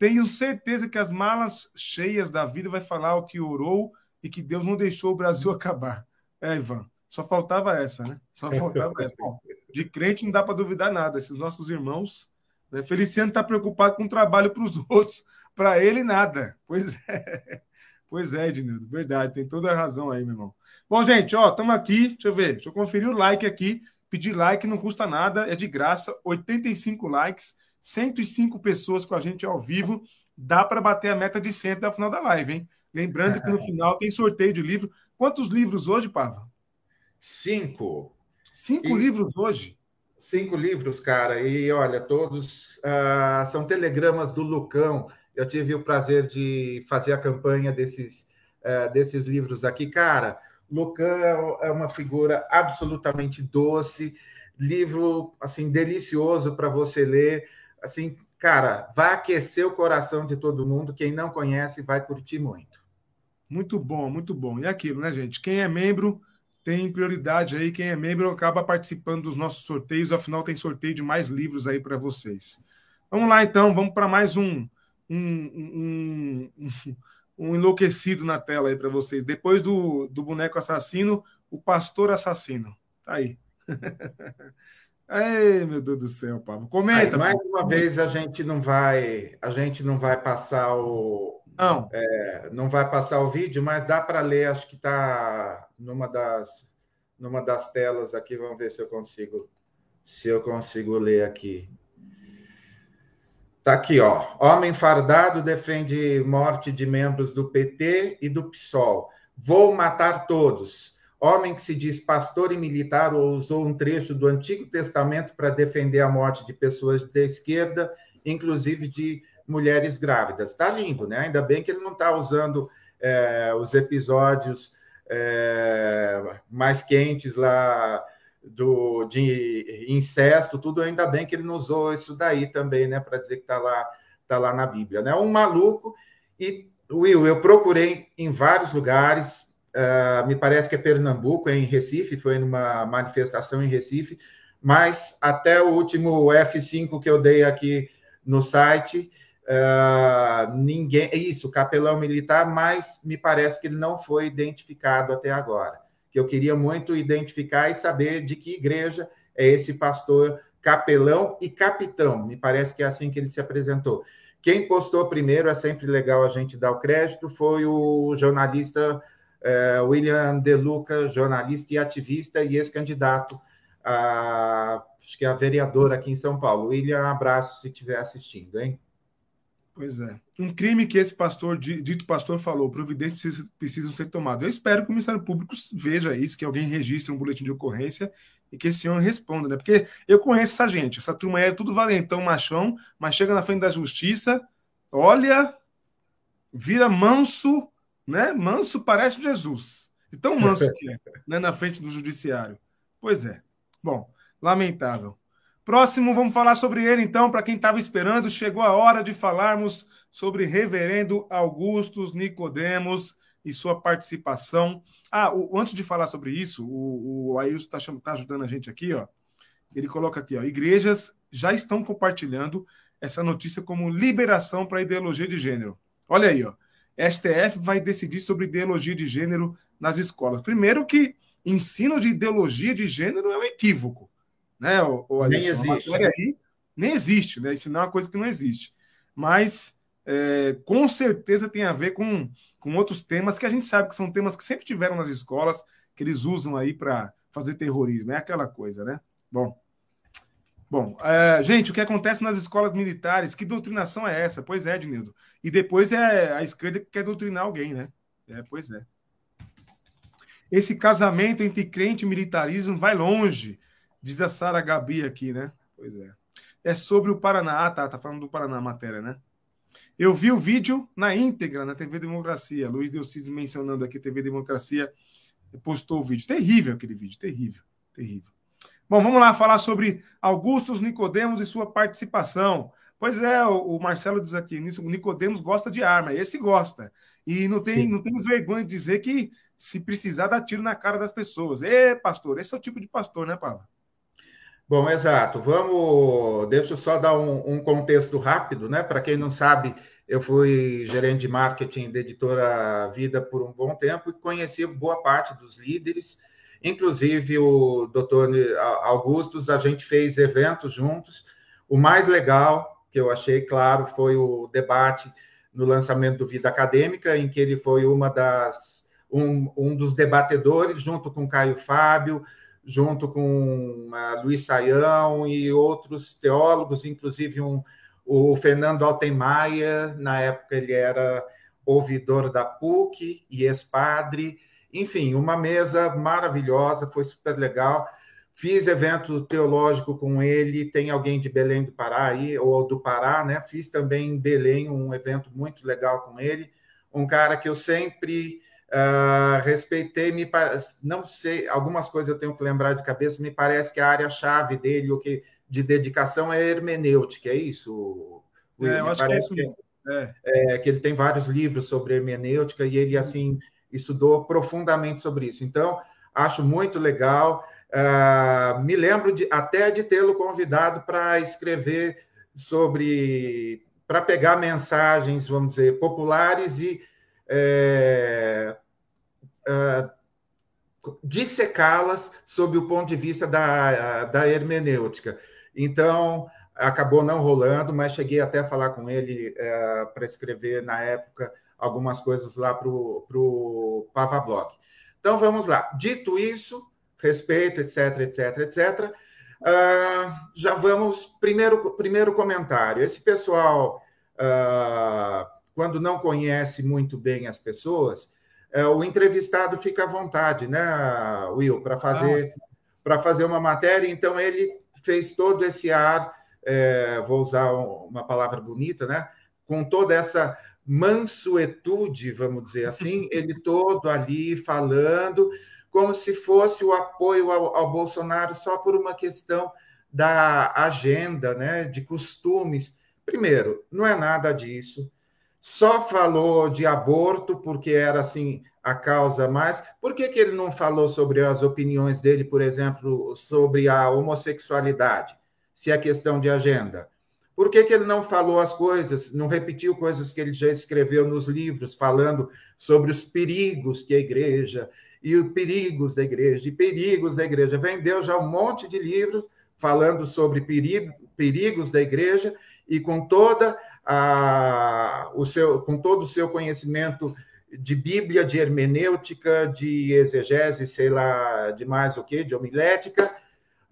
Tenho certeza que as malas cheias da vida vai falar o que orou e que Deus não deixou o Brasil acabar. É, Ivan. Só faltava essa, né? Só faltava essa. De crente não dá para duvidar nada. Esses nossos irmãos. Né? Feliciano está preocupado com o trabalho para os outros. Para ele, nada. Pois é. Pois é, Ednildo. Verdade. Tem toda a razão aí, meu irmão. Bom, gente, ó, estamos aqui. Deixa eu ver. Deixa eu conferir o like aqui. Pedir like não custa nada, é de graça. 85 likes, 105 pessoas com a gente ao vivo. Dá para bater a meta de 100 até o final da live, hein? Lembrando que no final tem sorteio de livro. Quantos livros hoje, Pava? Cinco. Cinco e... livros hoje? Cinco livros, cara. E olha, todos uh, são telegramas do Lucão. Eu tive o prazer de fazer a campanha desses, uh, desses livros aqui. Cara, Lucão é uma figura absolutamente doce, livro assim delicioso para você ler. Assim, cara, vai aquecer o coração de todo mundo. Quem não conhece vai curtir muito. Muito bom, muito bom. E aquilo, né, gente? Quem é membro tem prioridade aí. Quem é membro acaba participando dos nossos sorteios. Afinal, tem sorteio de mais livros aí para vocês. Vamos lá, então. Vamos para mais um, um, um, um, enlouquecido na tela aí para vocês. Depois do, do boneco assassino, o pastor assassino. Tá aí. Ei, meu Deus do céu, Pablo. Comenta. Aí, mais uma vez a gente não vai, a gente não vai passar o, não. É, não vai passar o vídeo, mas dá para ler. Acho que está numa das, numa das telas aqui. Vamos ver se eu consigo, se eu consigo ler aqui. Tá aqui, ó. Homem fardado defende morte de membros do PT e do PSOL. Vou matar todos. Homem que se diz pastor e militar usou um trecho do Antigo Testamento para defender a morte de pessoas da esquerda, inclusive de mulheres grávidas. Está lindo, né? Ainda bem que ele não está usando é, os episódios é, mais quentes lá do, de incesto, tudo. Ainda bem que ele não usou isso daí também, né? Para dizer que está lá, tá lá na Bíblia, né? Um maluco. E, Will, eu procurei em vários lugares. Uh, me parece que é Pernambuco, é em Recife, foi numa manifestação em Recife, mas até o último F5 que eu dei aqui no site, Uh, ninguém, é isso, capelão militar, mas me parece que ele não foi identificado até agora. Que eu queria muito identificar e saber de que igreja é esse pastor capelão e capitão. Me parece que é assim que ele se apresentou. Quem postou primeiro, é sempre legal a gente dar o crédito, foi o jornalista uh, William De Luca, jornalista e ativista e ex-candidato a, acho que é a vereadora aqui em São Paulo. William, abraço se estiver assistindo, hein? Pois é. Um crime que esse pastor, dito pastor, falou, providências precisam, precisam ser tomadas. Eu espero que o Ministério Público veja isso, que alguém registre um boletim de ocorrência e que esse homem responda, né? Porque eu conheço essa gente, essa turma é tudo valentão, machão, mas chega na frente da justiça, olha, vira manso, né? Manso parece Jesus. E tão manso que é, né? Na frente do judiciário. Pois é. Bom, lamentável. Próximo, vamos falar sobre ele então, para quem estava esperando, chegou a hora de falarmos sobre Reverendo Augustus Nicodemos e sua participação. Ah, o, antes de falar sobre isso, o, o Ailson está tá ajudando a gente aqui, ó. Ele coloca aqui, ó, igrejas já estão compartilhando essa notícia como liberação para ideologia de gênero. Olha aí, ó. STF vai decidir sobre ideologia de gênero nas escolas. Primeiro que ensino de ideologia de gênero é um equívoco, né? O, o nem existe. Aí, nem existe, né? Ensinar é uma coisa que não existe. Mas é, com certeza tem a ver com, com outros temas que a gente sabe que são temas que sempre tiveram nas escolas, que eles usam aí para fazer terrorismo. É aquela coisa, né? Bom. Bom, é, gente, o que acontece nas escolas militares, que doutrinação é essa? Pois é, Ednildo. E depois é a esquerda que quer doutrinar alguém, né? É, pois é. Esse casamento entre crente e militarismo vai longe, diz a Sara Gabi aqui, né? Pois é. É sobre o Paraná. Ah, tá, tá falando do Paraná a matéria, né? Eu vi o vídeo na íntegra na TV Democracia. Luiz Delcides mencionando aqui TV Democracia postou o vídeo. Terrível aquele vídeo, terrível, terrível. Bom, vamos lá falar sobre Augustus Nicodemos e sua participação. Pois é, o Marcelo diz aqui, o Nicodemos gosta de arma, esse gosta. E não tem, não tem vergonha de dizer que se precisar dar tiro na cara das pessoas. Ê, pastor, esse é o tipo de pastor, né, Paulo? Bom, exato. Vamos. Deixa eu só dar um, um contexto rápido, né? Para quem não sabe, eu fui gerente de marketing da editora Vida por um bom tempo e conheci boa parte dos líderes, inclusive o doutor Augustus. A gente fez eventos juntos. O mais legal que eu achei, claro, foi o debate no lançamento do Vida Acadêmica, em que ele foi uma das um, um dos debatedores, junto com Caio Fábio, junto com uh, Luiz Saião e outros teólogos, inclusive um, o Fernando Altenmayer, na época ele era ouvidor da PUC e ex-padre. Enfim, uma mesa maravilhosa, foi super legal. Fiz evento teológico com ele, tem alguém de Belém do Pará aí, ou do Pará, né? Fiz também em Belém um evento muito legal com ele. Um cara que eu sempre Uh, respeitei, me não sei, algumas coisas eu tenho que lembrar de cabeça, me parece que a área-chave dele, o que de dedicação é hermenêutica, é isso? É, eu acho que é isso mesmo. É. é. que ele tem vários livros sobre hermenêutica e ele, assim, estudou profundamente sobre isso. Então, acho muito legal. Uh, me lembro de, até de tê-lo convidado para escrever sobre, para pegar mensagens, vamos dizer, populares e é, é, dissecá-las sob o ponto de vista da, da hermenêutica. Então, acabou não rolando, mas cheguei até a falar com ele é, para escrever, na época, algumas coisas lá para o Pavablog. Então, vamos lá. Dito isso, respeito, etc, etc, etc, uh, já vamos. Primeiro, primeiro comentário. Esse pessoal. Uh, quando não conhece muito bem as pessoas, é, o entrevistado fica à vontade, né, Will, para fazer, ah. para fazer uma matéria. Então, ele fez todo esse ar, é, vou usar uma palavra bonita, né, com toda essa mansuetude, vamos dizer assim, ele todo ali falando, como se fosse o apoio ao, ao Bolsonaro só por uma questão da agenda, né, de costumes. Primeiro, não é nada disso só falou de aborto porque era assim a causa mais. Por que, que ele não falou sobre as opiniões dele, por exemplo, sobre a homossexualidade, se é questão de agenda? Por que, que ele não falou as coisas, não repetiu coisas que ele já escreveu nos livros, falando sobre os perigos que a igreja, e os perigos da igreja, e perigos da igreja? Vendeu já um monte de livros falando sobre perigo, perigos da igreja, e com toda a, o seu, com todo o seu conhecimento de Bíblia, de hermenêutica, de exegese, sei lá, de mais o que, de homilética,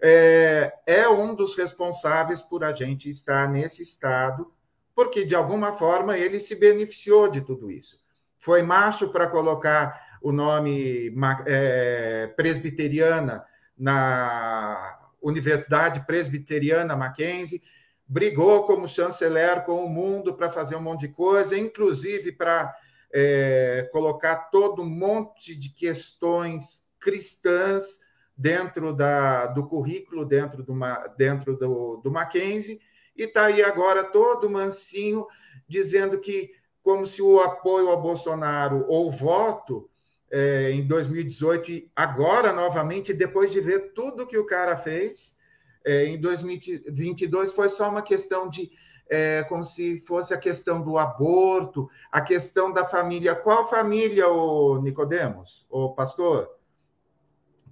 é, é um dos responsáveis por a gente estar nesse estado, porque de alguma forma ele se beneficiou de tudo isso. Foi macho para colocar o nome é, presbiteriana na Universidade Presbiteriana Mackenzie, brigou como chanceler com o mundo para fazer um monte de coisa, inclusive para é, colocar todo um monte de questões cristãs dentro da, do currículo, dentro do, dentro do, do Mackenzie, e está aí agora todo mansinho dizendo que como se o apoio ao Bolsonaro ou voto é, em 2018 e agora novamente depois de ver tudo que o cara fez é, em 2022 foi só uma questão de é, como se fosse a questão do aborto, a questão da família. Qual família, o Nicodemos, o pastor?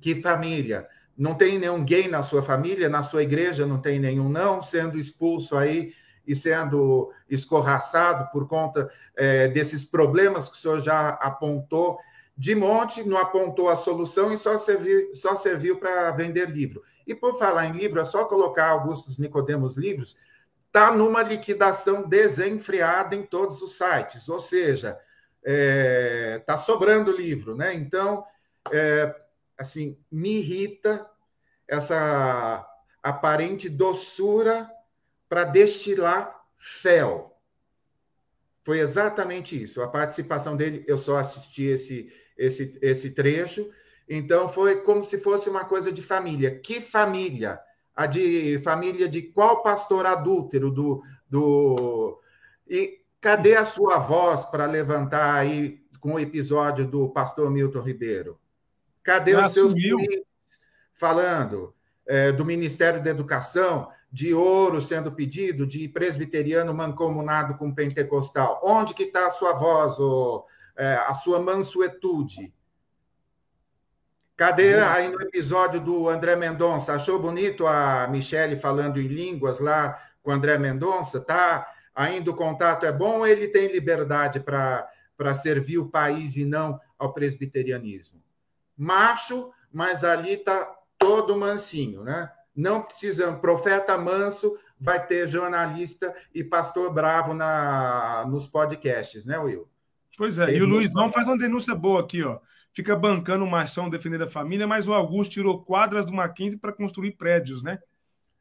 Que família? Não tem nenhum gay na sua família, na sua igreja não tem nenhum não, sendo expulso aí e sendo escorraçado por conta é, desses problemas que o senhor já apontou de monte, não apontou a solução e só serviu, só serviu para vender livro. E por falar em livro, é só colocar Augustus Nicodemos livros, está numa liquidação desenfreada em todos os sites, ou seja, está é, tá sobrando livro, né? Então, é, assim, me irrita essa aparente doçura para destilar fel. Foi exatamente isso. A participação dele, eu só assisti esse, esse, esse trecho, então foi como se fosse uma coisa de família. Que família? A de família de qual pastor adúltero do, do e cadê a sua voz para levantar aí com o episódio do pastor Milton Ribeiro? Cadê Já os seus falando é, do Ministério da Educação, de ouro sendo pedido, de presbiteriano mancomunado com pentecostal? Onde que está a sua voz, ou, é, a sua mansuetude? Cadê aí no episódio do André Mendonça? Achou bonito a Michele falando em línguas lá com o André Mendonça? Tá? Ainda o contato é bom ou ele tem liberdade para servir o país e não ao presbiterianismo? Macho, mas ali está todo mansinho, né? Não precisamos. Profeta manso vai ter jornalista e pastor bravo na, nos podcasts, né, Will? Pois é, e o Luizão faz uma denúncia boa aqui, ó fica bancando o machão defendendo a família, mas o Augusto tirou quadras do Mackenzie para construir prédios, né?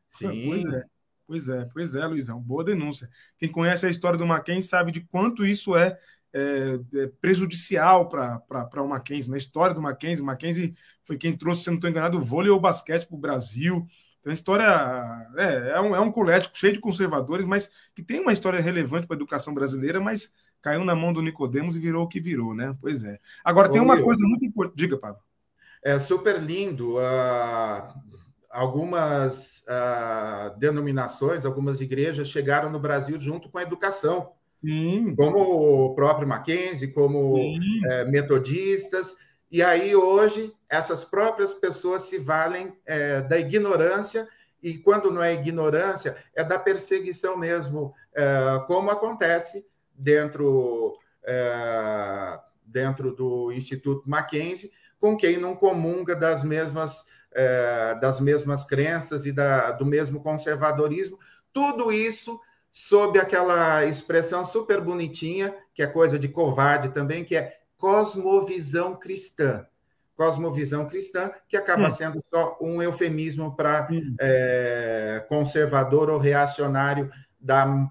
Sim. Pois é, pois é, pois é, Luizão. Boa denúncia. Quem conhece a história do Mackenzie sabe de quanto isso é, é, é prejudicial para o Mackenzie. Na história do Mackenzie, o Mackenzie foi quem trouxe, se não estou enganado, o vôlei ou o basquete para o Brasil. Então, a história é, é, um, é um cheio de conservadores, mas que tem uma história relevante para a educação brasileira, mas caiu na mão do Nicodemos e virou o que virou, né? Pois é. Agora, tem uma coisa muito importante. Diga, Pablo. É super lindo. Uh, algumas uh, denominações, algumas igrejas chegaram no Brasil junto com a educação. Sim. Como o próprio Mackenzie, como é, metodistas. E aí, hoje, essas próprias pessoas se valem é, da ignorância, e quando não é ignorância, é da perseguição mesmo, é, como acontece dentro, dentro do Instituto Mackenzie com quem não comunga das mesmas, das mesmas crenças e da, do mesmo conservadorismo. Tudo isso sob aquela expressão super bonitinha, que é coisa de covarde também, que é cosmovisão cristã. Cosmovisão cristã, que acaba hum. sendo só um eufemismo para é, conservador ou reacionário da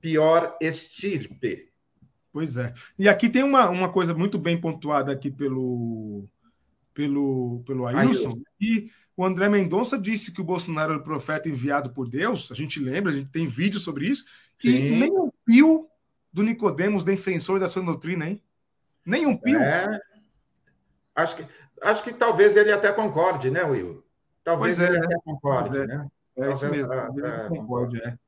pior estirpe. Pois é. E aqui tem uma, uma coisa muito bem pontuada aqui pelo, pelo, pelo Ailson, e o André Mendonça disse que o Bolsonaro era o profeta enviado por Deus, a gente lembra, a gente tem vídeo sobre isso, Sim. e nem um pio do Nicodemos, defensor da sua doutrina, hein? Nem um pio. É. Acho que, acho que talvez ele até concorde, né, Will? Talvez pois ele é, até concorde, é. né? É isso mesmo, é, concorde, é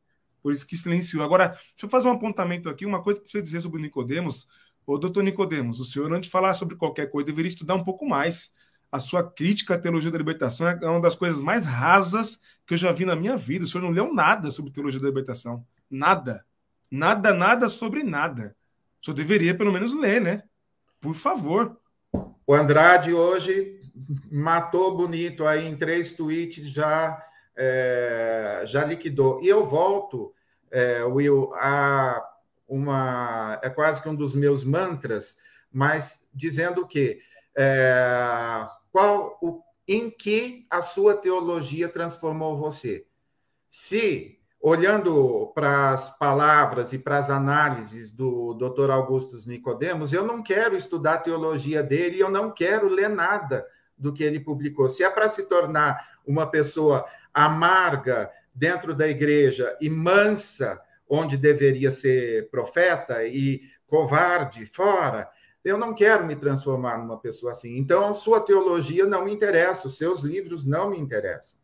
por isso que silenciou. Agora, deixa eu fazer um apontamento aqui, uma coisa que preciso dizer sobre o Nicodemos. Ô, doutor Nicodemos, o senhor, antes de falar sobre qualquer coisa, deveria estudar um pouco mais. A sua crítica à teologia da libertação é uma das coisas mais rasas que eu já vi na minha vida. O senhor não leu nada sobre teologia da libertação. Nada. Nada, nada sobre nada. O senhor deveria, pelo menos, ler, né? Por favor. O Andrade hoje matou bonito aí em três tweets, já, é, já liquidou. E eu volto é, Will, há uma. É quase que um dos meus mantras, mas dizendo que é, qual o, em que a sua teologia transformou você. Se, olhando para as palavras e para as análises do Dr. Augustus Nicodemos, eu não quero estudar a teologia dele, eu não quero ler nada do que ele publicou. Se é para se tornar uma pessoa amarga, dentro da igreja e mansa onde deveria ser profeta e covarde fora, eu não quero me transformar numa pessoa assim. Então, a sua teologia não me interessa, os seus livros não me interessam.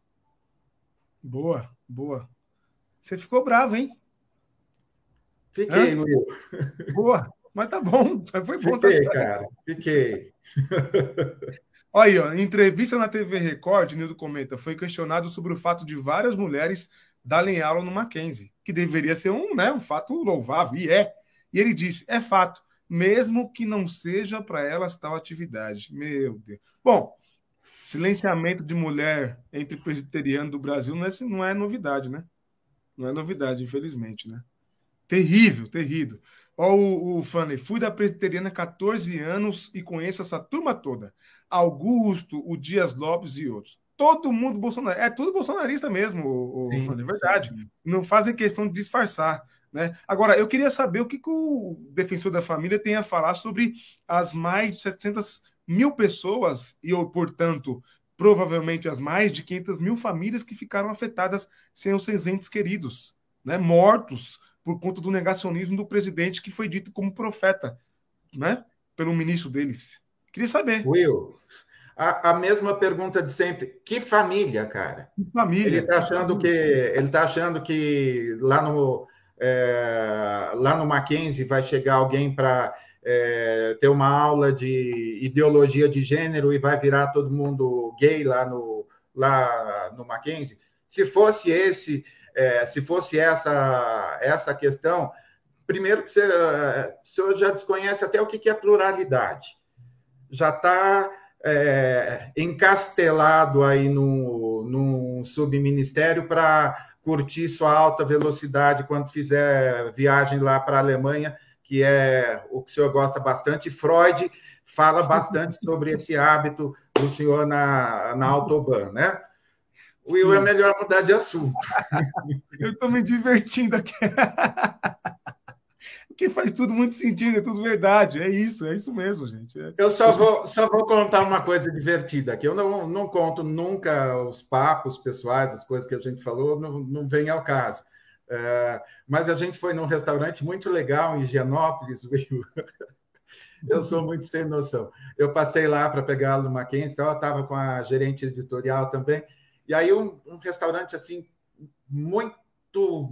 Boa, boa. Você ficou bravo, hein? Fiquei, Will. Boa, mas tá bom. Foi bom. Fiquei, cara. Fiquei. Olha aí, ó, em entrevista na TV Record, Nildo comenta, foi questionado sobre o fato de várias mulheres darem aula no Mackenzie, que deveria ser um, né, um fato louvável, e é. E ele disse, é fato, mesmo que não seja para elas tal atividade. Meu Deus. Bom, silenciamento de mulher entre presbiteriano do Brasil não é, não é novidade, né? Não é novidade, infelizmente, né? Terrível, terrível. Ó, o, o Fanny, fui da presbiteriana há 14 anos e conheço essa turma toda. Augusto, o Dias Lopes e outros. Todo mundo bolsonarista. É tudo bolsonarista mesmo, o, o Fanny, é verdade. Sim. Não fazem questão de disfarçar. Né? Agora, eu queria saber o que, que o defensor da família tem a falar sobre as mais de 700 mil pessoas e, portanto, provavelmente as mais de 500 mil famílias que ficaram afetadas sem os seus entes queridos, né? mortos por conta do negacionismo do presidente que foi dito como profeta, né? Pelo ministro deles. Queria saber. Will, a, a mesma pergunta de sempre. Que família, cara? Que família. Ele está achando que ele tá achando que lá no é, lá no Mackenzie vai chegar alguém para é, ter uma aula de ideologia de gênero e vai virar todo mundo gay lá no lá no Mackenzie. Se fosse esse é, se fosse essa, essa questão, primeiro que você, o senhor já desconhece até o que é pluralidade. Já está é, encastelado aí no, num subministério para curtir sua alta velocidade quando fizer viagem lá para a Alemanha, que é o que o senhor gosta bastante. Freud fala bastante sobre esse hábito do senhor na, na Autobahn, né? Will, Sim. é melhor mudar de assunto. Eu estou me divertindo aqui. Porque faz tudo muito sentido, é tudo verdade. É isso, é isso mesmo, gente. É... Eu só vou, só vou contar uma coisa divertida aqui. Eu não, não conto nunca os papos pessoais, as coisas que a gente falou, não, não vem ao caso. É, mas a gente foi num restaurante muito legal em Higienópolis. Eu sou muito sem noção. Eu passei lá para pegá-lo no Mackenzie, eu estava com a gerente editorial também. E aí um, um restaurante assim muito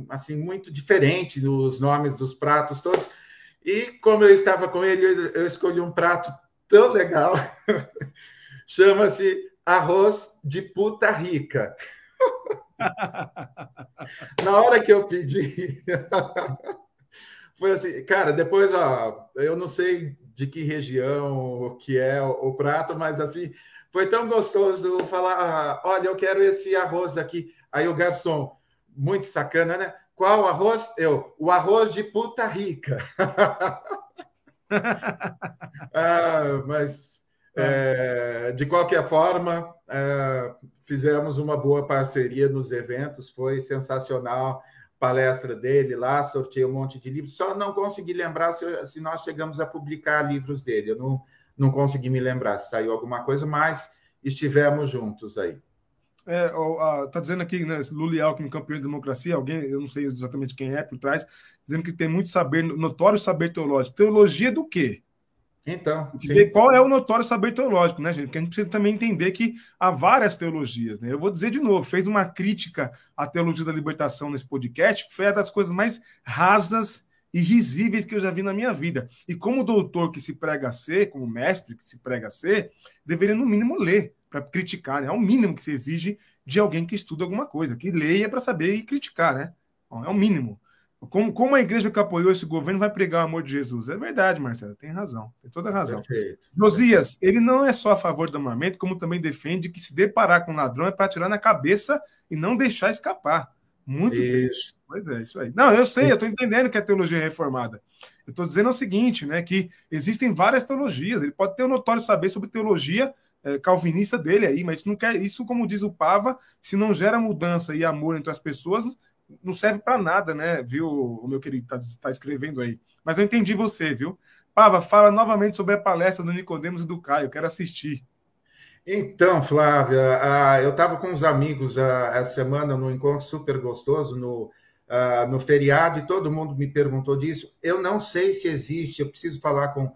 assim muito diferente nos nomes dos pratos todos. E como eu estava com ele, eu escolhi um prato tão legal. Chama-se arroz de puta rica. Na hora que eu pedi, foi assim, cara, depois, ó, eu não sei de que região que é o, o prato, mas assim, foi tão gostoso falar: ah, olha, eu quero esse arroz aqui. Aí o garçom, muito sacana, né? Qual arroz? Eu, o arroz de puta rica. ah, mas, é, de qualquer forma, é, fizemos uma boa parceria nos eventos, foi sensacional palestra dele lá, sorteei um monte de livros, só não consegui lembrar se, se nós chegamos a publicar livros dele. Eu não, não consegui me lembrar se saiu alguma coisa, mas estivemos juntos aí. É, ó, tá dizendo aqui, né, Lula Alckmin, campeão de democracia, alguém, eu não sei exatamente quem é por trás, dizendo que tem muito saber, notório saber teológico. Teologia do quê? Então, qual é o notório saber teológico, né, gente? Porque a gente precisa também entender que há várias teologias, né? Eu vou dizer de novo, fez uma crítica à teologia da libertação nesse podcast, que foi uma das coisas mais rasas e risíveis que eu já vi na minha vida. E como doutor que se prega a ser, como mestre que se prega a ser, deveria no mínimo ler para criticar, né? É o mínimo que se exige de alguém que estuda alguma coisa, que leia para saber e criticar, né? É o mínimo. Como, como a igreja que apoiou esse governo vai pregar o amor de Jesus? É verdade, Marcelo, tem razão, tem toda a razão. Perfeito. Josias, ele não é só a favor do armamento, como também defende que se deparar com um ladrão é para tirar na cabeça e não deixar escapar. Muito isso. triste. Pois é, isso aí. Não, eu sei, eu estou entendendo que a teologia é reformada. Eu estou dizendo o seguinte, né? Que existem várias teologias. Ele pode ter um notório saber sobre teologia é, calvinista dele aí, mas isso não quer, isso, como diz o Pava, se não gera mudança e amor entre as pessoas, não serve para nada, né? Viu, o meu querido está tá escrevendo aí. Mas eu entendi você, viu? Pava, fala novamente sobre a palestra do Nicodemos e do Caio, quero assistir. Então, Flávia, uh, eu estava com uns amigos uh, essa semana num encontro super gostoso no, uh, no feriado e todo mundo me perguntou disso. Eu não sei se existe, eu preciso falar com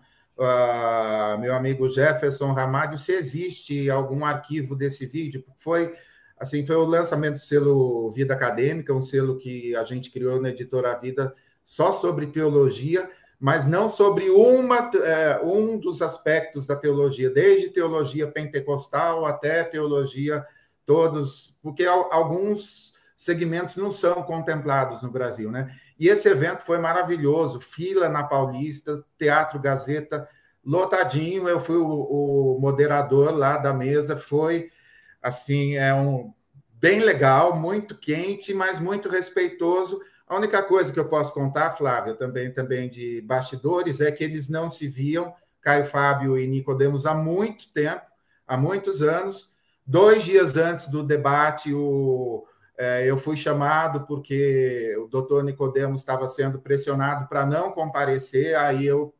meu amigo Jefferson Ramalho se existe algum arquivo desse vídeo. Foi assim, foi o lançamento do selo Vida Acadêmica, um selo que a gente criou na editora Vida só sobre teologia mas não sobre uma, é, um dos aspectos da teologia, desde teologia pentecostal até teologia todos, porque alguns segmentos não são contemplados no Brasil, né? E esse evento foi maravilhoso, fila na Paulista, Teatro Gazeta, lotadinho, eu fui o, o moderador lá da mesa, foi assim, é um bem legal, muito quente, mas muito respeitoso, a única coisa que eu posso contar, Flávia, também, também de bastidores, é que eles não se viam, Caio Fábio e Nicodemos, há muito tempo, há muitos anos. Dois dias antes do debate, o, eu fui chamado porque o doutor Nicodemos estava sendo pressionado para não comparecer, aí eu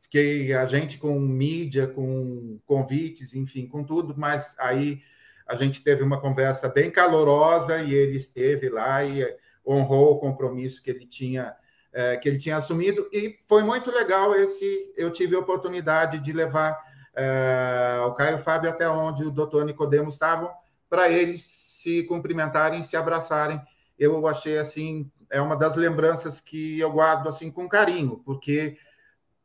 fiquei, a gente com mídia, com convites, enfim, com tudo, mas aí a gente teve uma conversa bem calorosa e ele esteve lá e honrou o compromisso que ele tinha é, que ele tinha assumido. E foi muito legal esse eu tive a oportunidade de levar é, o Caio Fábio até onde o doutor Nicodemo estavam para eles se cumprimentarem se abraçarem eu achei assim é uma das lembranças que eu guardo assim com carinho porque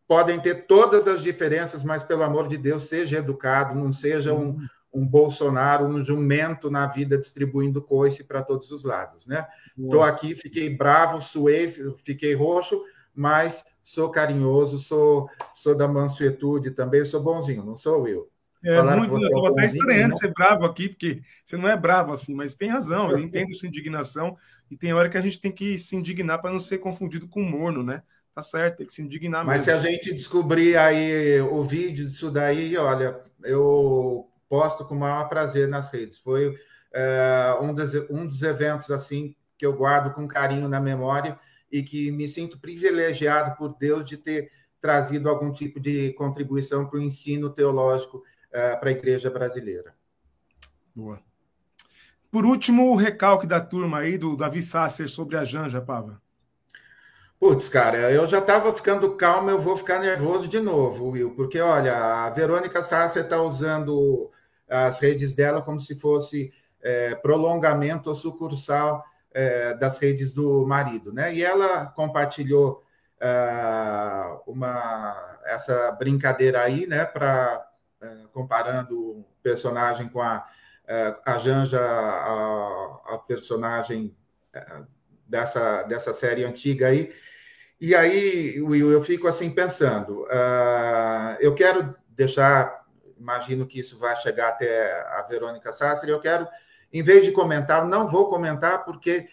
podem ter todas as diferenças mas pelo amor de Deus seja educado não seja um um Bolsonaro, um jumento na vida distribuindo coice para todos os lados, né? Estou aqui, fiquei bravo, suei, fiquei roxo, mas sou carinhoso, sou, sou da mansuetude também, sou bonzinho, não sou eu. É, muito, eu estou é até estranhando ser bravo aqui, porque você não é bravo assim, mas tem razão, eu entendo sua indignação, e tem hora que a gente tem que se indignar para não ser confundido com morno, né? Tá certo, tem que se indignar Mas mesmo. se a gente descobrir aí o vídeo disso daí, olha, eu posto com o maior prazer nas redes. Foi é, um, dos, um dos eventos assim que eu guardo com carinho na memória e que me sinto privilegiado por Deus de ter trazido algum tipo de contribuição para o ensino teológico é, para a igreja brasileira. Boa. Por último, o recalque da turma aí do Davi Sasser sobre a Janja, Pava. Putz, cara, eu já estava ficando calmo, eu vou ficar nervoso de novo, Will, porque olha, a Verônica Sasser está usando as redes dela como se fosse é, prolongamento ou sucursal é, das redes do marido, né? E ela compartilhou é, uma essa brincadeira aí, né? Para comparando o personagem com a é, a Janja, a, a personagem é, dessa dessa série antiga aí. E aí, Will, eu fico assim pensando. Eu quero deixar imagino que isso vai chegar até a Verônica Sasser. Eu quero, em vez de comentar, não vou comentar, porque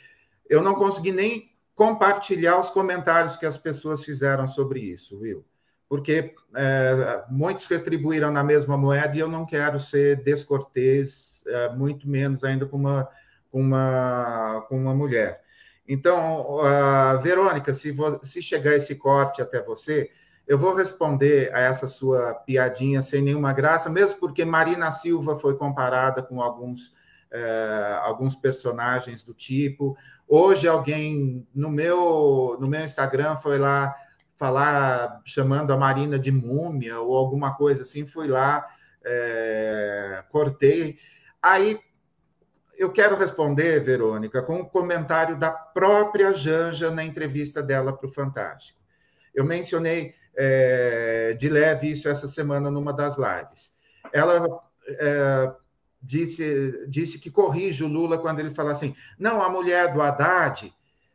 eu não consegui nem compartilhar os comentários que as pessoas fizeram sobre isso, viu? Porque é, muitos retribuíram na mesma moeda e eu não quero ser descortês, é, muito menos ainda com uma, com uma, com uma mulher. Então, uh, Verônica, se, se chegar esse corte até você, eu vou responder a essa sua piadinha sem nenhuma graça, mesmo porque Marina Silva foi comparada com alguns, é, alguns personagens do tipo. Hoje alguém no meu, no meu Instagram foi lá falar, chamando a Marina de múmia ou alguma coisa assim, fui lá, é, cortei. Aí eu quero responder, Verônica, com um comentário da própria Janja na entrevista dela para o Fantástico. Eu mencionei é, de leve isso essa semana numa das lives. Ela é, disse, disse que corrige o Lula quando ele fala assim: não, a mulher do Haddad.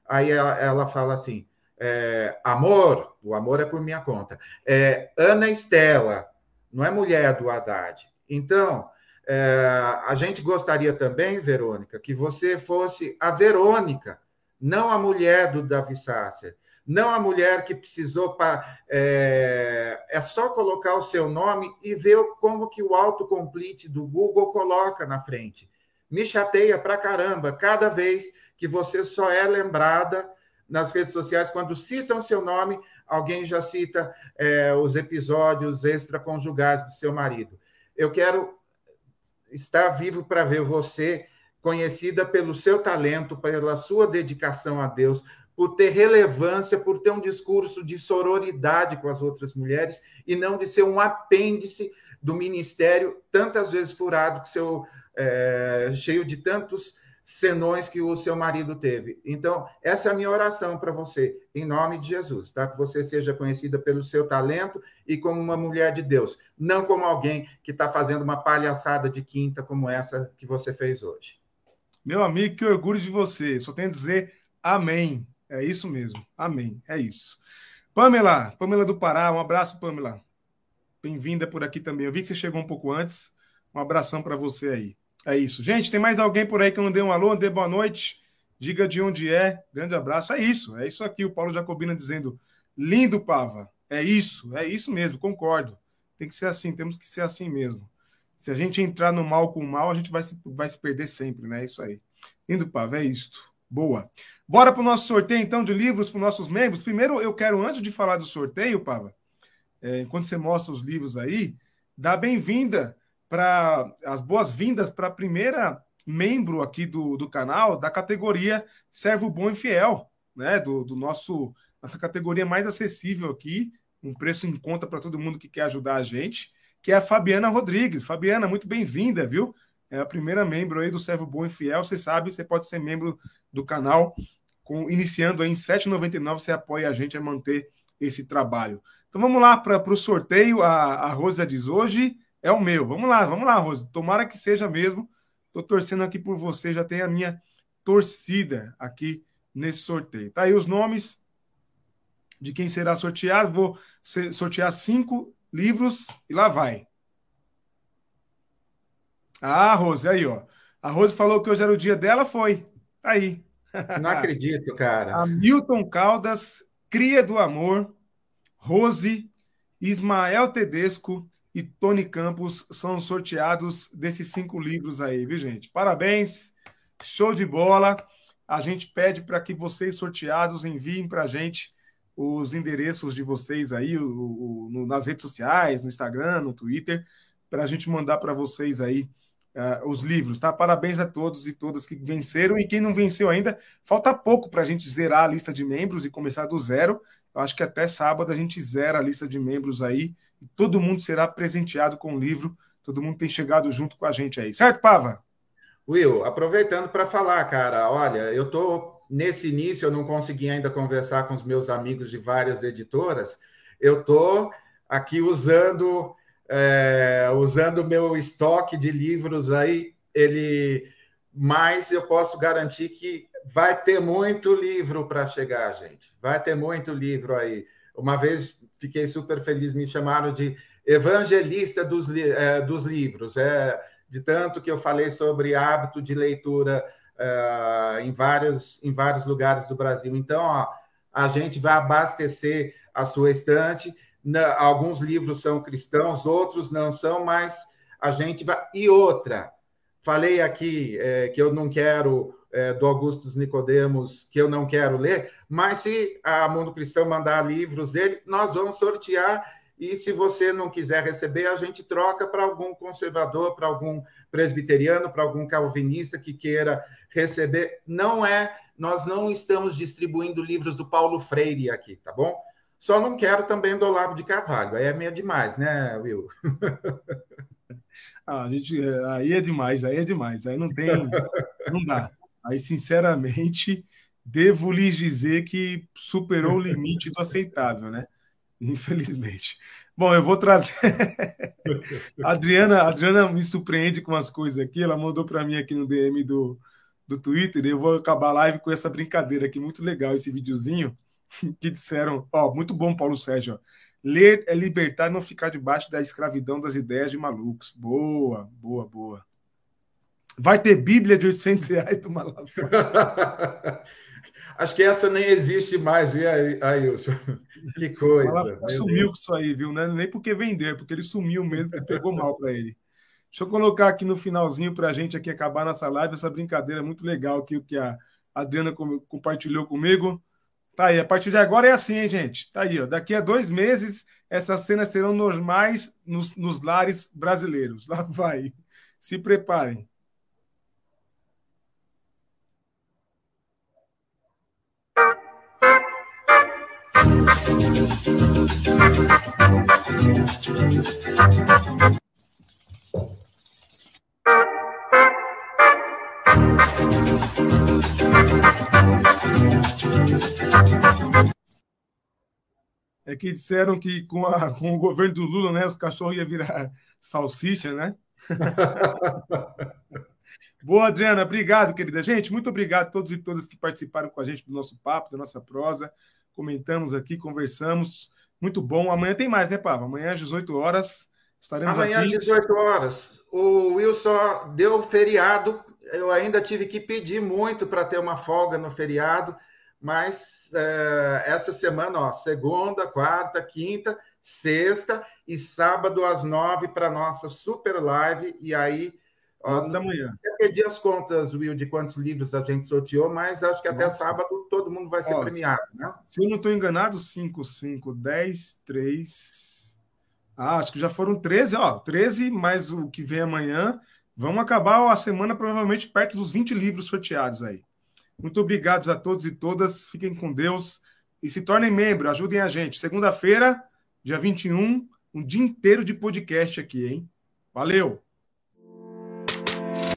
Aí ela, ela fala assim: é, amor, o amor é por minha conta. É, Ana Estela, não é mulher do Haddad. Então, é, a gente gostaria também, Verônica, que você fosse a Verônica, não a mulher do Davi Sasser não a mulher que precisou para. É, é, só colocar o seu nome e ver como que o autocomplete do Google coloca na frente. Me chateia pra caramba cada vez que você só é lembrada nas redes sociais, quando citam seu nome, alguém já cita é, os episódios extraconjugais do seu marido. Eu quero estar vivo para ver você conhecida pelo seu talento, pela sua dedicação a Deus, por ter relevância, por ter um discurso de sororidade com as outras mulheres e não de ser um apêndice do ministério, tantas vezes furado, seu, é, cheio de tantos senões que o seu marido teve. Então, essa é a minha oração para você, em nome de Jesus, tá? Que você seja conhecida pelo seu talento e como uma mulher de Deus, não como alguém que está fazendo uma palhaçada de quinta como essa que você fez hoje. Meu amigo, que orgulho de você. Só tenho a dizer amém. É isso mesmo. Amém. É isso. Pamela, Pamela do Pará, um abraço, Pamela. Bem-vinda por aqui também. Eu vi que você chegou um pouco antes. Um abração para você aí. É isso. Gente, tem mais alguém por aí que não deu um alô, dê boa noite? Diga de onde é. Grande abraço. É isso, é isso aqui. O Paulo Jacobina dizendo: lindo, Pava. É isso, é isso mesmo, concordo. Tem que ser assim, temos que ser assim mesmo. Se a gente entrar no mal com o mal, a gente vai se, vai se perder sempre, né? É isso aí. Lindo, Pava, é isto. Boa. Bora para o nosso sorteio, então, de livros para os nossos membros. Primeiro, eu quero, antes de falar do sorteio, Pava, é, enquanto você mostra os livros aí, dar bem-vinda para as boas-vindas para a primeira membro aqui do, do canal da categoria Servo Bom e Fiel, né? Do, do nosso nossa categoria mais acessível aqui, um preço em conta para todo mundo que quer ajudar a gente, que é a Fabiana Rodrigues. Fabiana, muito bem-vinda, viu? É a primeira membro aí do Servo Bom e Fiel. Você sabe, você pode ser membro do canal, com, iniciando aí em R$ 7,99, você apoia a gente a manter esse trabalho. Então vamos lá para o sorteio. A, a Rosa diz hoje é o meu. Vamos lá, vamos lá, Rose. Tomara que seja mesmo. Estou torcendo aqui por você, já tem a minha torcida aqui nesse sorteio. Tá aí os nomes de quem será sorteado. Vou sortear cinco livros e lá vai. Ah, Rose, aí, ó. A Rose falou que hoje era o dia dela, foi. Tá aí. Não acredito, cara. Hamilton Caldas, Cria do Amor, Rose, Ismael Tedesco, e Tony Campos são sorteados desses cinco livros aí, viu, gente? Parabéns, show de bola. A gente pede para que vocês sorteados enviem para a gente os endereços de vocês aí o, o, no, nas redes sociais, no Instagram, no Twitter, para a gente mandar para vocês aí uh, os livros, tá? Parabéns a todos e todas que venceram e quem não venceu ainda, falta pouco para a gente zerar a lista de membros e começar do zero. Eu acho que até sábado a gente zera a lista de membros aí todo mundo será presenteado com o livro. Todo mundo tem chegado junto com a gente aí. Certo, Pava? Will, aproveitando para falar, cara, olha, eu tô nesse início, eu não consegui ainda conversar com os meus amigos de várias editoras. Eu tô aqui usando é, usando o meu estoque de livros aí, ele mas eu posso garantir que vai ter muito livro para chegar, gente. Vai ter muito livro aí. Uma vez fiquei super feliz, me chamaram de evangelista dos, é, dos livros, é, de tanto que eu falei sobre hábito de leitura é, em, vários, em vários lugares do Brasil. Então, ó, a gente vai abastecer a sua estante. Na, alguns livros são cristãos, outros não são, mas a gente vai. E outra, falei aqui é, que eu não quero é, do Augusto Nicodemos que eu não quero ler, mas se a Mundo Cristão mandar livros dele, nós vamos sortear. E se você não quiser receber, a gente troca para algum conservador, para algum presbiteriano, para algum calvinista que queira receber. Não é, nós não estamos distribuindo livros do Paulo Freire aqui, tá bom? Só não quero também do Olavo de Carvalho. Aí é meio demais, né, Will? Ah, a gente, aí é demais, aí é demais. Aí não tem, não dá. Aí, sinceramente, devo lhes dizer que superou o limite do aceitável, né? Infelizmente. Bom, eu vou trazer. a Adriana, a Adriana me surpreende com as coisas aqui. Ela mandou para mim aqui no DM do, do Twitter. Eu vou acabar a live com essa brincadeira aqui. Muito legal esse videozinho. Que disseram: Ó, muito bom, Paulo Sérgio. Ler é libertar e não ficar debaixo da escravidão das ideias de malucos. Boa, boa, boa. Vai ter Bíblia de 800 reais do Malafaia. Acho que essa nem existe mais, viu, Ailson? Que coisa. Malafaia sumiu com isso aí, viu? Não é nem porque vender, porque ele sumiu mesmo, porque pegou mal para ele. Deixa eu colocar aqui no finalzinho para a gente aqui acabar nossa live, essa brincadeira muito legal aqui, que a Adriana compartilhou comigo. Tá aí, a partir de agora é assim, hein, gente? Tá aí, ó. Daqui a dois meses, essas cenas serão normais nos, nos lares brasileiros. Lá vai. Se preparem. É que disseram que com, a, com o governo do Lula, né, os cachorros iam virar salsicha, né? Boa, Adriana, obrigado, querida. Gente, muito obrigado a todos e todas que participaram com a gente do nosso papo, da nossa prosa. Comentamos aqui, conversamos. Muito bom. Amanhã tem mais, né, Pava? Amanhã às 18 horas estaremos Amanhã aqui. às 18 horas. O Wilson deu feriado. Eu ainda tive que pedir muito para ter uma folga no feriado, mas é, essa semana, ó, segunda, quarta, quinta, sexta e sábado às nove para nossa super live. E aí Nove da manhã. Eu perdi as contas, Will, de quantos livros a gente sorteou, mas acho que até Nossa. sábado todo mundo vai ser premiado, né? Se eu não estou enganado, 5, 5, 10, 3. Ah, acho que já foram 13, ó. 13 mais o que vem amanhã. Vamos acabar a semana provavelmente perto dos 20 livros sorteados aí. Muito obrigado a todos e todas. Fiquem com Deus e se tornem membro. Ajudem a gente. Segunda-feira, dia 21, um dia inteiro de podcast aqui, hein? Valeu!